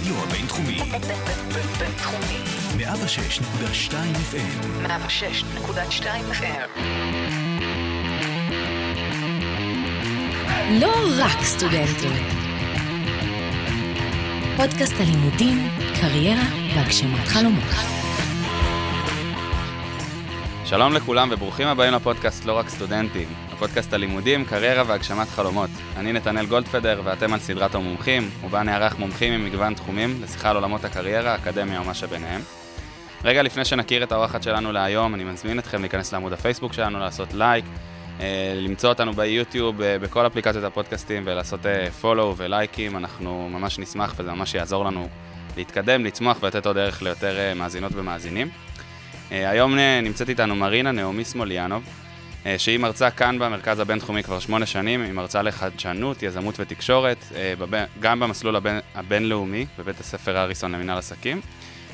הרדיו הבינתחומי. בינתחומי. 106.2 FM. 106.2 FM. לא רק סטודנטים. פודקאסט הלימודים, קריירה והגשמת חלומות. שלום לכולם וברוכים הבאים לפודקאסט לא רק סטודנטים, הפודקאסט הלימודים, קריירה והגשמת חלומות. אני נתנאל גולדפדר ואתם על סדרת המומחים, ובה נארח מומחים ממגוון תחומים לשיחה על עולמות הקריירה, האקדמיה ומה שביניהם. רגע לפני שנכיר את האורחת שלנו להיום, אני מזמין אתכם להיכנס לעמוד הפייסבוק שלנו, לעשות לייק, אה, למצוא אותנו ביוטיוב, אה, בכל אפליקציות הפודקאסטים ולעשות פולו ולייקים, אנחנו ממש נשמח וזה ממש יעזור לנו להתקדם, לצמוח ולתת עוד ערך ליותר אה, מאזינות ומאזינים. אה, היום אה, נמצאת איתנו מרינה נעמי סמוליאנוב, אה, שהיא מרצה כאן במרכז הבינתחומי כבר שמונה שנים, היא מרצה לחדשנות, יזמות ותקשורת, אה, גם במסלול הבין, הבינלאומי בבית הספר אריסון למינהל עסקים.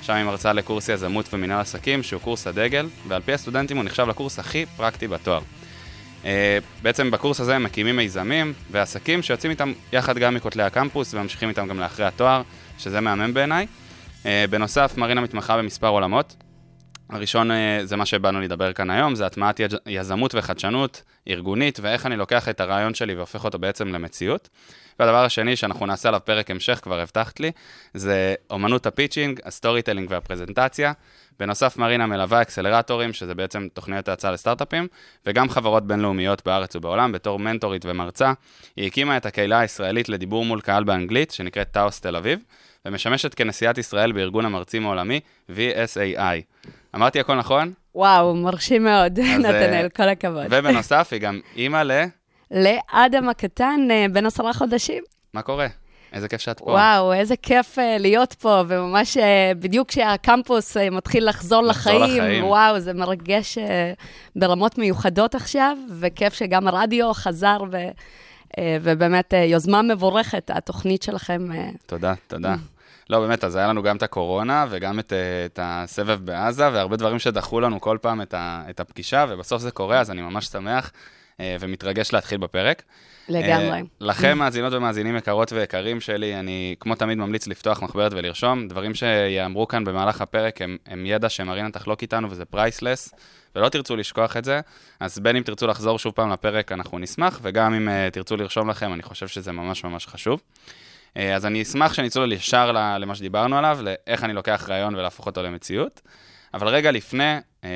שם היא מרצה לקורס יזמות ומינהל עסקים, שהוא קורס הדגל, ועל פי הסטודנטים הוא נחשב לקורס הכי פרקטי בתואר. אה, בעצם בקורס הזה הם מקימים מיזמים ועסקים שיוצאים איתם יחד גם מכותלי הקמפוס וממשיכים איתם גם לאחרי התואר, שזה מהמם בעיניי. אה, בנוסף, מרינה מתמחה במספר עולמות. הראשון אה, זה מה שבאנו לדבר כאן היום, זה הטמעת יז- יזמות וחדשנות ארגונית, ואיך אני לוקח את הרעיון שלי והופך אותו בעצם למציאות. והדבר השני שאנחנו נעשה עליו פרק המשך, כבר הבטחת לי, זה אומנות ה pitching, ה storytelling והפרזנטציה. בנוסף, מרינה מלווה אקסלרטורים, שזה בעצם תוכניות האצה לסטארט-אפים, וגם חברות בינלאומיות בארץ ובעולם, בתור מנטורית ומרצה. היא הקימה את הקהילה הישראלית לדיבור מול קהל באנגלית, שנקראת טאוס תל אביב, ומשמשת כנשיאת ישראל בארגון המרצים העולמי, VSAI. אמרתי הכל נכון? וואו, מרשים מאוד, אז, נתנאל, אה, כל הכבוד. ובנוסף, היא גם אימא ל... לאדם הקטן, אה, בן עשרה חודשים. מה קורה? איזה כיף שאת פה. וואו, איזה כיף אה, להיות פה, וממש אה, בדיוק כשהקמפוס אה, מתחיל לחזור לחיים, לחיים. וואו, זה מרגש ברמות מיוחדות עכשיו, וכיף שגם הרדיו חזר, ו- ובאמת יוזמה מבורכת, התוכנית שלכם. תודה, תודה. לא, באמת, אז היה לנו גם את הקורונה וגם את, את הסבב בעזה, והרבה דברים שדחו לנו כל פעם את, ה, את הפגישה, ובסוף זה קורה, אז אני ממש שמח ומתרגש להתחיל בפרק. לגמרי. אה, לכם, מאזינות ומאזינים יקרות ויקרים שלי, אני כמו תמיד ממליץ לפתוח מחברת ולרשום. דברים שיאמרו כאן במהלך הפרק הם, הם ידע שמרינה תחלוק איתנו וזה פרייסלס, ולא תרצו לשכוח את זה. אז בין אם תרצו לחזור שוב פעם לפרק, אנחנו נשמח, וגם אם uh, תרצו לרשום לכם, אני חושב שזה ממש ממש חשוב. Uh, אז אני אשמח שנצלול ישר למה שדיברנו עליו, לאיך אני לוקח רעיון ולהפוך אותו למציאות. אבל רגע לפני, uh,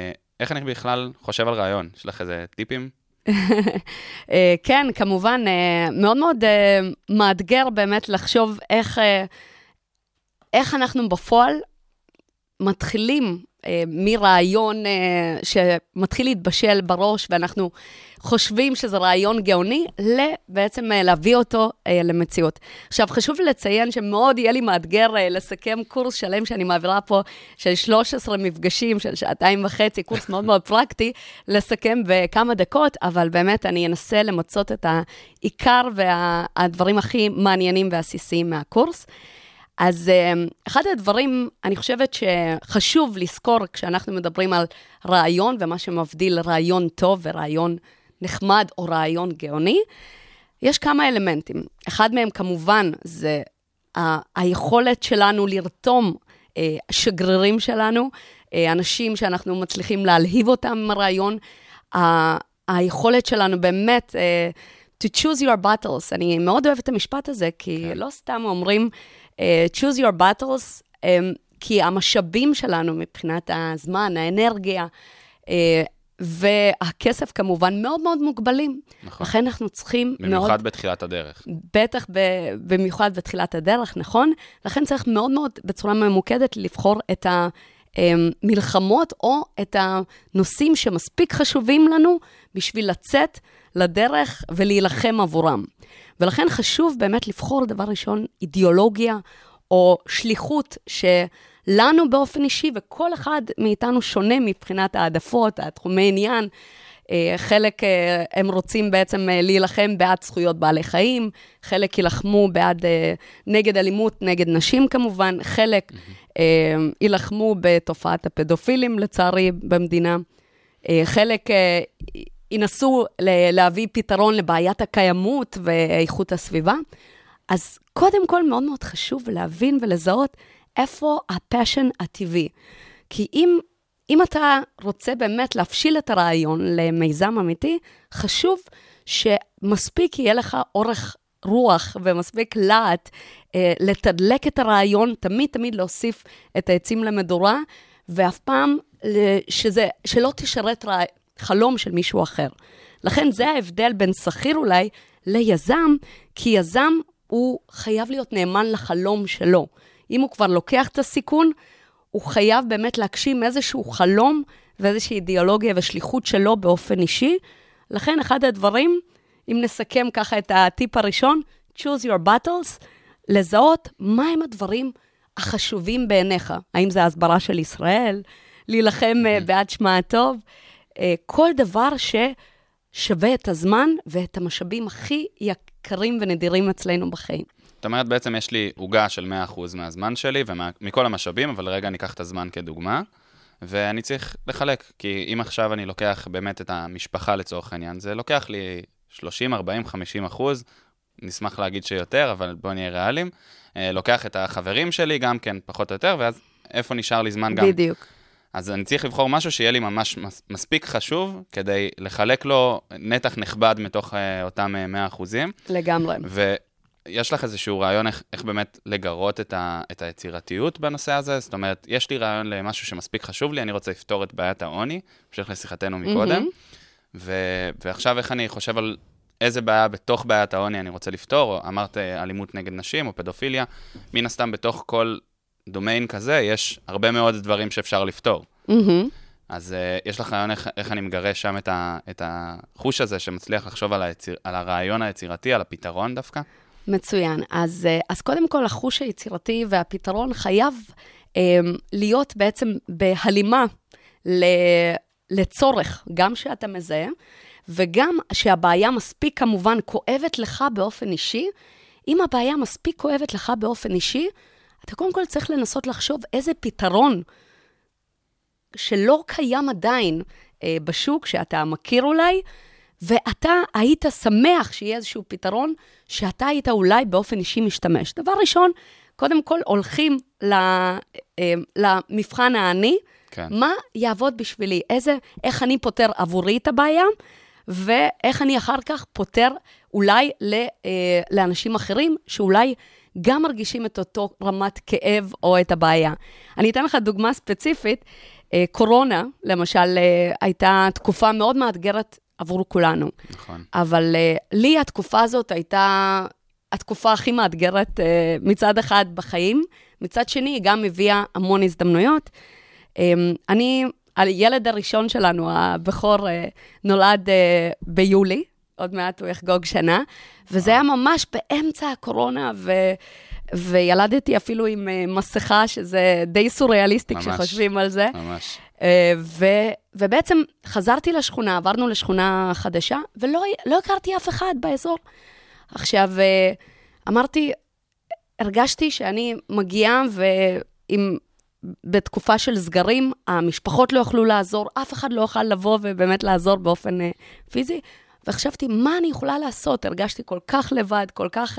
איך אני בכלל חושב על רעיון? יש לך איזה טיפים? אה, כן, כמובן, אה, מאוד מאוד אה, מאתגר באמת לחשוב איך, איך אנחנו בפועל מתחילים מרעיון אה, שמתחיל להתבשל בראש, ואנחנו חושבים שזה רעיון גאוני, לבעצם אה, להביא אותו אה, למציאות. עכשיו, חשוב לציין שמאוד יהיה לי מאתגר אה, לסכם קורס שלם שאני מעבירה פה, של 13 מפגשים של שעתיים וחצי, קורס מאוד מאוד פרקטי, לסכם בכמה דקות, אבל באמת אני אנסה למצות את העיקר והדברים הכי מעניינים ועסיסיים מהקורס. אז אה, אחד הדברים, אני חושבת שחשוב לזכור כשאנחנו מדברים על רעיון ומה שמבדיל רעיון טוב ורעיון נחמד או רעיון גאוני, יש כמה אלמנטים. אחד מהם כמובן זה ה- היכולת שלנו לרתום אה, שגרירים שלנו, אה, אנשים שאנחנו מצליחים להלהיב אותם עם הרעיון, ה- היכולת שלנו באמת אה, to choose your battles. אני מאוד אוהבת את המשפט הזה, כי כן. לא סתם אומרים choose your battles, אה, כי המשאבים שלנו מבחינת הזמן, האנרגיה, אה, והכסף כמובן מאוד מאוד מוגבלים. נכון. לכן אנחנו צריכים מאוד... במיוחד בתחילת הדרך. בטח ב- במיוחד בתחילת הדרך, נכון? לכן צריך מאוד מאוד בצורה ממוקדת לבחור את המלחמות או את הנושאים שמספיק חשובים לנו בשביל לצאת לדרך ולהילחם עבורם. ולכן חשוב באמת לבחור דבר ראשון אידיאולוגיה או שליחות שלנו באופן אישי, וכל אחד מאיתנו שונה מבחינת העדפות, התחומי עניין. אה, חלק אה, הם רוצים בעצם אה, להילחם בעד זכויות בעלי חיים, חלק יילחמו בעד, נגד אלימות נגד נשים כמובן, חלק אה, יילחמו בתופעת הפדופילים לצערי במדינה, חלק ינסו להביא פתרון לבעיית הקיימות ואיכות הסביבה. אז קודם כל, מאוד מאוד חשוב להבין ולזהות איפה הפאשן הטבעי. כי אם, אם אתה רוצה באמת להפשיל את הרעיון למיזם אמיתי, חשוב שמספיק יהיה לך אורך רוח ומספיק להט אה, לתדלק את הרעיון, תמיד תמיד להוסיף את העצים למדורה, ואף פעם ל- שזה, שלא תשרת רע, חלום של מישהו אחר. לכן זה ההבדל בין שכיר אולי ליזם, כי יזם הוא חייב להיות נאמן לחלום שלו. אם הוא כבר לוקח את הסיכון, הוא חייב באמת להגשים איזשהו חלום ואיזושהי אידיאולוגיה ושליחות שלו באופן אישי. לכן אחד הדברים, אם נסכם ככה את הטיפ הראשון, choose your battles, לזהות מהם הדברים החשובים בעיניך. האם זה ההסברה של ישראל, להילחם אה, בעד שמה הטוב, אה, כל דבר ששווה את הזמן ואת המשאבים הכי יקרים ונדירים אצלנו בחיים. זאת אומרת, בעצם יש לי עוגה של 100% מהזמן שלי ומכל המשאבים, אבל רגע ניקח את הזמן כדוגמה, ואני צריך לחלק, כי אם עכשיו אני לוקח באמת את המשפחה לצורך העניין, זה לוקח לי 30, 40, 50 אחוז, נשמח להגיד שיותר, אבל בואו נהיה ריאליים. אה, לוקח את החברים שלי גם כן, פחות או יותר, ואז איפה נשאר לי זמן גם. בדיוק. אז אני צריך לבחור משהו שיהיה לי ממש מס, מספיק חשוב, כדי לחלק לו נתח נכבד מתוך אה, אותם אה, 100 אחוזים. לגמרי. ויש לך איזשהו רעיון איך, איך באמת לגרות את, ה, את היצירתיות בנושא הזה? זאת אומרת, יש לי רעיון למשהו שמספיק חשוב לי, אני רוצה לפתור את בעיית העוני, בהמשך לשיחתנו מקודם, ו, ועכשיו איך אני חושב על איזה בעיה בתוך בעיית העוני אני רוצה לפתור, או אמרת אה, אלימות נגד נשים או פדופיליה, מן הסתם בתוך כל דומיין כזה יש הרבה מאוד דברים שאפשר לפתור. מהמם. אז uh, יש לך רעיון איך, איך אני מגרש שם את, ה, את החוש הזה שמצליח לחשוב על, היציר, על הרעיון היצירתי, על הפתרון דווקא? מצוין. אז, אה, אז קודם כל, החוש היצירתי והפתרון חייב אה, להיות בעצם בהלימה ל, לצורך, גם שאתה מזהה, וגם שהבעיה מספיק כמובן כואבת לך באופן אישי. אם הבעיה מספיק כואבת לך באופן אישי, אתה קודם כל צריך לנסות לחשוב איזה פתרון שלא קיים עדיין אה, בשוק, שאתה מכיר אולי, ואתה היית שמח שיהיה איזשהו פתרון שאתה היית אולי באופן אישי משתמש. דבר ראשון, קודם כל הולכים אה, למבחן האני, כן. מה יעבוד בשבילי, איזה, איך אני פותר עבורי את הבעיה, ואיך אני אחר כך פותר אולי ל, אה, לאנשים אחרים, שאולי גם מרגישים את אותו רמת כאב או את הבעיה. אני אתן לך דוגמה ספציפית. אה, קורונה, למשל, אה, הייתה תקופה מאוד מאתגרת עבור כולנו. נכון. אבל uh, לי התקופה הזאת הייתה התקופה הכי מאתגרת uh, מצד אחד בחיים, מצד שני היא גם הביאה המון הזדמנויות. Um, אני, הילד הראשון שלנו, הבכור, uh, נולד uh, ביולי, עוד מעט הוא יחגוג שנה, וזה היה ממש באמצע הקורונה, ו... וילדתי אפילו עם מסכה, שזה די סוריאליסטי ממש. כשחושבים על זה. ממש. אה, ו, ובעצם חזרתי לשכונה, עברנו לשכונה חדשה, ולא לא הכרתי אף אחד באזור. עכשיו, אה, אמרתי, הרגשתי שאני מגיעה ועם... בתקופה של סגרים, המשפחות לא יכלו לעזור, אף אחד לא יוכל לבוא ובאמת לעזור באופן אה, פיזי. וחשבתי, מה אני יכולה לעשות? הרגשתי כל כך לבד, כל כך...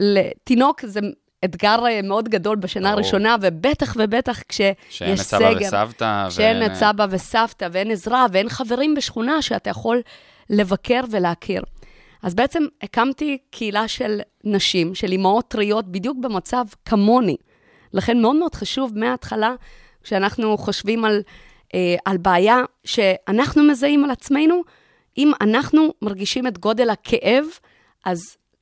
לתינוק זה אתגר אה, מאוד גדול בשנה ברור. הראשונה, ובטח ובטח כשיש שאין את סגר. סבא וסבתא. שאין את סבא וסבתא, ואין עזרה, ואין חברים בשכונה שאתה יכול לבקר ולהכיר. אז בעצם הקמתי קהילה של נשים, של אימהות טריות, בדיוק במצב כמוני. לכן מאוד מאוד חשוב מההתחלה, כשאנחנו חושבים על, אה, על בעיה שאנחנו מזהים על עצמנו, אם אנחנו מרגישים את גודל הכאב, אז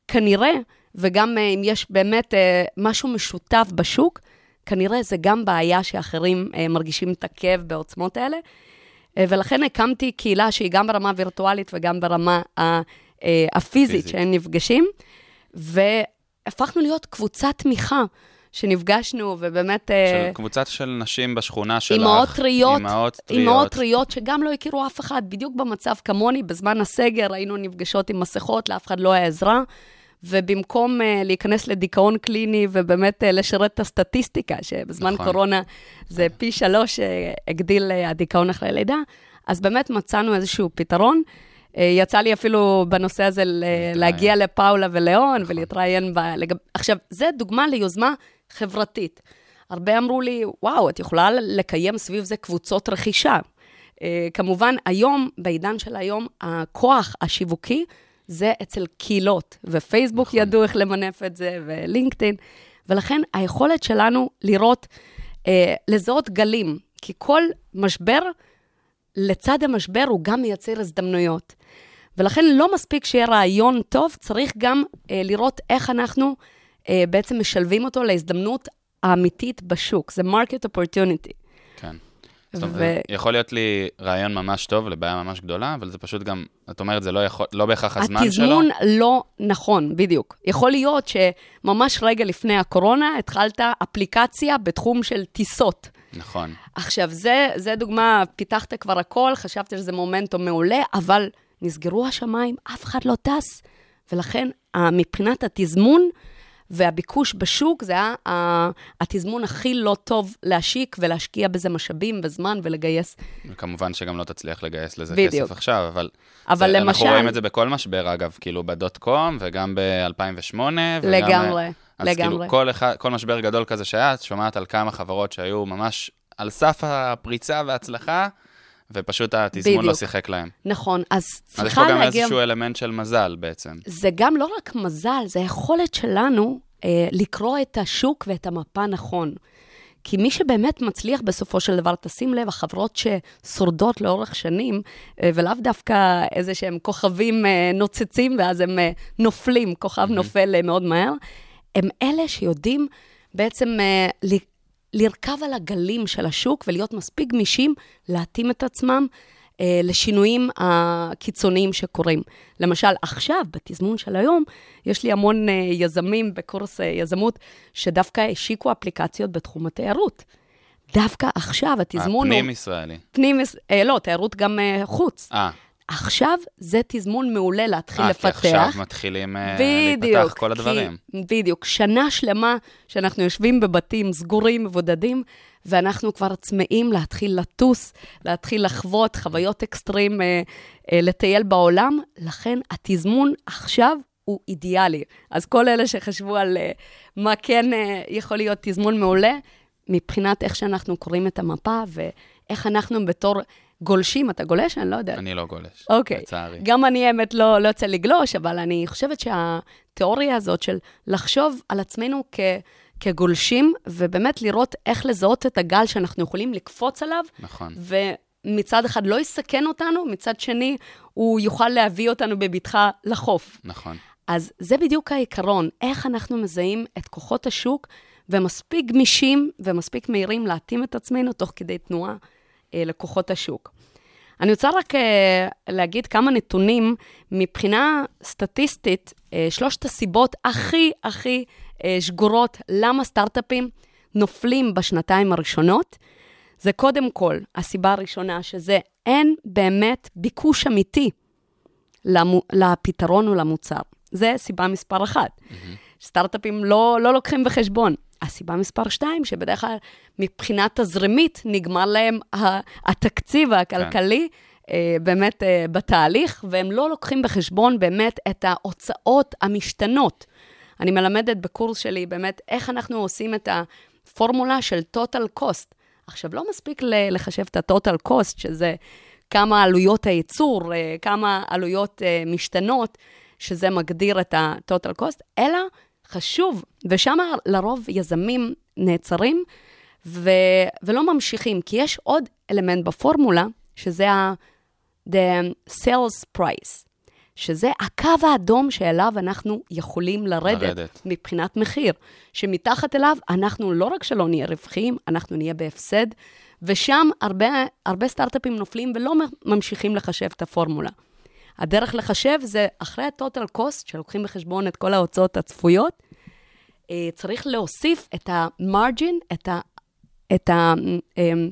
כנראה, וגם אה, אם יש באמת אה, משהו משותף בשוק, כנראה זה גם בעיה שאחרים אה, מרגישים את הכאב בעוצמות האלה. ולכן הקמתי קהילה שהיא גם ברמה וירטואלית וגם ברמה הפיזית, פיזית. שהם נפגשים, והפכנו להיות קבוצת תמיכה. שנפגשנו, ובאמת... של קבוצת של נשים בשכונה שלך. אימהות טריות, אימהות טריות. אימהות טריות שגם לא הכירו אף אחד, בדיוק במצב כמוני, בזמן הסגר היינו נפגשות עם מסכות, לאף אחד לא היה עזרה, ובמקום uh, להיכנס לדיכאון קליני ובאמת uh, לשרת את הסטטיסטיקה, שבזמן נכון. קורונה זה פי שלוש uh, הגדיל uh, הדיכאון אחרי לידה, אז באמת מצאנו איזשהו פתרון. Uh, יצא לי אפילו בנושא הזה ל- להגיע לפאולה ולאון נכון. ולהתראיין. ב... לגב... עכשיו, זו דוגמה ליוזמה חברתית. הרבה אמרו לי, וואו, את יכולה לקיים סביב זה קבוצות רכישה. אה, כמובן, היום, בעידן של היום, הכוח השיווקי זה אצל קהילות, ופייסבוק נכון. ידעו איך למנף את זה, ולינקדאין, ולכן היכולת שלנו לראות, אה, לזהות גלים, כי כל משבר, לצד המשבר, הוא גם מייצר הזדמנויות. ולכן לא מספיק שיהיה רעיון טוב, צריך גם אה, לראות איך אנחנו אה, בעצם משלבים אותו להזדמנות האמיתית בשוק. זה market opportunity. כן. זאת אומרת, ו- יכול להיות לי רעיון ממש טוב לבעיה ממש גדולה, אבל זה פשוט גם, את אומרת, זה לא, יכול, לא בהכרח הזמן שלו. התזמון לא נכון, בדיוק. יכול להיות שממש רגע לפני הקורונה התחלת אפליקציה בתחום של טיסות. נכון. עכשיו, זה, זה דוגמה, פיתחת כבר הכל, חשבת שזה מומנטום מעולה, אבל נסגרו השמיים, אף אחד לא טס. ולכן, ה- מבחינת התזמון והביקוש בשוק, זה היה התזמון הכי לא טוב להשיק ולהשקיע בזה משאבים וזמן ולגייס. וכמובן שגם לא תצליח לגייס לזה בדיוק. כסף עכשיו, אבל... אבל זה, למשל... אנחנו רואים את זה בכל משבר, אגב, כאילו בדוט קום וגם ב-2008. לגמרי, אז לגמרי. כאילו כל, אחד, כל משבר גדול כזה שהיה, את שומעת על כמה חברות שהיו ממש על סף הפריצה וההצלחה, ופשוט התזמון לא. שיחק להם. נכון, אז אז יש צריכה פה גם להגיע... איזשהו אלמנט של מזל בעצם. זה גם לא רק מזל, זה היכולת שלנו אה, לקרוא את השוק ואת המפה נכון. כי מי שבאמת מצליח בסופו של דבר, תשים לב, החברות ששורדות לאורך שנים, אה, ולאו דווקא איזה שהם כוכבים אה, נוצצים, ואז הם אה, נופלים, כוכב נופל אה, מאוד מהר, הם אלה שיודעים בעצם לרכב על הגלים של השוק ולהיות מספיק גמישים, להתאים את עצמם אה, לשינויים הקיצוניים שקורים. למשל, עכשיו, בתזמון של היום, יש לי המון אה, יזמים בקורס אה, יזמות, שדווקא השיקו אפליקציות בתחום התיירות. דווקא עכשיו, התזמון הוא... הפנים ישראלי. פנים, אה, לא, תיירות גם אה, חוץ. אה, עכשיו זה תזמון מעולה להתחיל אה, לפתח. כי עכשיו מתחילים אה, בדיוק. להיפתח כל הדברים. כי, בדיוק. שנה שלמה שאנחנו יושבים בבתים סגורים, מבודדים, ואנחנו כבר צמאים להתחיל לטוס, להתחיל לחוות חוויות אקסטרים, אה, אה, לטייל בעולם. לכן התזמון עכשיו הוא אידיאלי. אז כל אלה שחשבו על אה, מה כן אה, יכול להיות תזמון מעולה, מבחינת איך שאנחנו קוראים את המפה ואיך אנחנו בתור גולשים, אתה גולש? אני לא יודעת. אני לא גולש, אוקיי. לצערי. גם אני, האמת, לא, לא יוצא לגלוש, אבל אני חושבת שהתיאוריה הזאת של לחשוב על עצמנו כ, כגולשים, ובאמת לראות איך לזהות את הגל שאנחנו יכולים לקפוץ עליו, נכון. ומצד אחד לא יסכן אותנו, מצד שני, הוא יוכל להביא אותנו בבטחה לחוף. נכון. אז זה בדיוק העיקרון, איך אנחנו מזהים את כוחות השוק, ומספיק גמישים ומספיק מהירים להתאים את עצמנו תוך כדי תנועה אה, לכוחות השוק. אני רוצה רק אה, להגיד כמה נתונים מבחינה סטטיסטית, אה, שלושת הסיבות הכי הכי שגורות למה סטארט-אפים נופלים בשנתיים הראשונות, זה קודם כל, הסיבה הראשונה, שזה אין באמת ביקוש אמיתי למו, לפתרון או למוצר. זה סיבה מספר אחת. סטארט-אפים לא, לא לוקחים בחשבון. הסיבה מספר שתיים, שבדרך כלל מבחינה תזרימית נגמר להם התקציב הכלכלי אה, באמת אה, בתהליך, והם לא לוקחים בחשבון באמת את ההוצאות המשתנות. אני מלמדת בקורס שלי באמת איך אנחנו עושים את הפורמולה של total cost. עכשיו, לא מספיק לחשב את ה-total cost, שזה כמה עלויות הייצור, אה, כמה עלויות משתנות, שזה מגדיר את ה-total cost, אלא חשוב, ושם לרוב יזמים נעצרים ו- ולא ממשיכים, כי יש עוד אלמנט בפורמולה, שזה ה- the sales price, שזה הקו האדום שאליו אנחנו יכולים לרדת, לרדת. מבחינת מחיר, שמתחת אליו אנחנו לא רק שלא נהיה רווחיים, אנחנו נהיה בהפסד, ושם הרבה, הרבה סטארט-אפים נופלים ולא ממשיכים לחשב את הפורמולה. הדרך לחשב זה אחרי ה-total cost, שלוקחים בחשבון את כל ההוצאות הצפויות, אה, צריך להוסיף את ה-margin, את ה... את ה... אמ,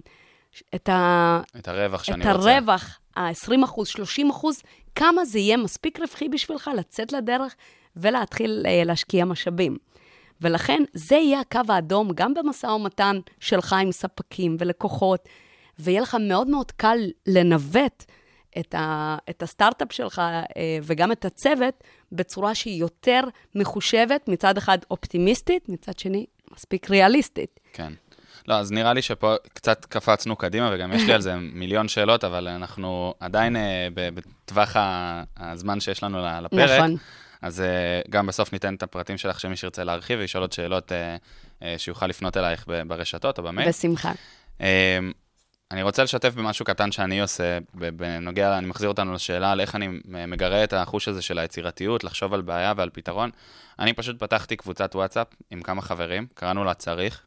את ה... את הרווח שאני את רוצה. הרווח, ה-20 אחוז, 30 אחוז, כמה זה יהיה מספיק רווחי בשבילך לצאת לדרך ולהתחיל אה, להשקיע משאבים. ולכן זה יהיה הקו האדום גם במשא ומתן שלך עם ספקים ולקוחות, ויהיה לך מאוד מאוד קל לנווט את, ה, את הסטארט-אפ שלך אה, וגם את הצוות בצורה שהיא יותר מחושבת, מצד אחד אופטימיסטית, מצד שני מספיק ריאליסטית. כן. לא, אז נראה לי שפה קצת קפצנו קדימה, וגם יש לי על זה מיליון שאלות, אבל אנחנו עדיין אה, בטווח הזמן שיש לנו לפרק. נכון. אז אה, גם בסוף ניתן את הפרטים שלך, שמי שירצה להרחיב וישאל עוד שאלות, שיוכל לפנות אלייך ברשתות או במייל. בשמחה. אני רוצה לשתף במשהו קטן שאני עושה, בנוגע, אני מחזיר אותנו לשאלה על איך אני מגרה את החוש הזה של היצירתיות, לחשוב על בעיה ועל פתרון. אני פשוט פתחתי קבוצת וואטסאפ עם כמה חברים, קראנו לה צריך,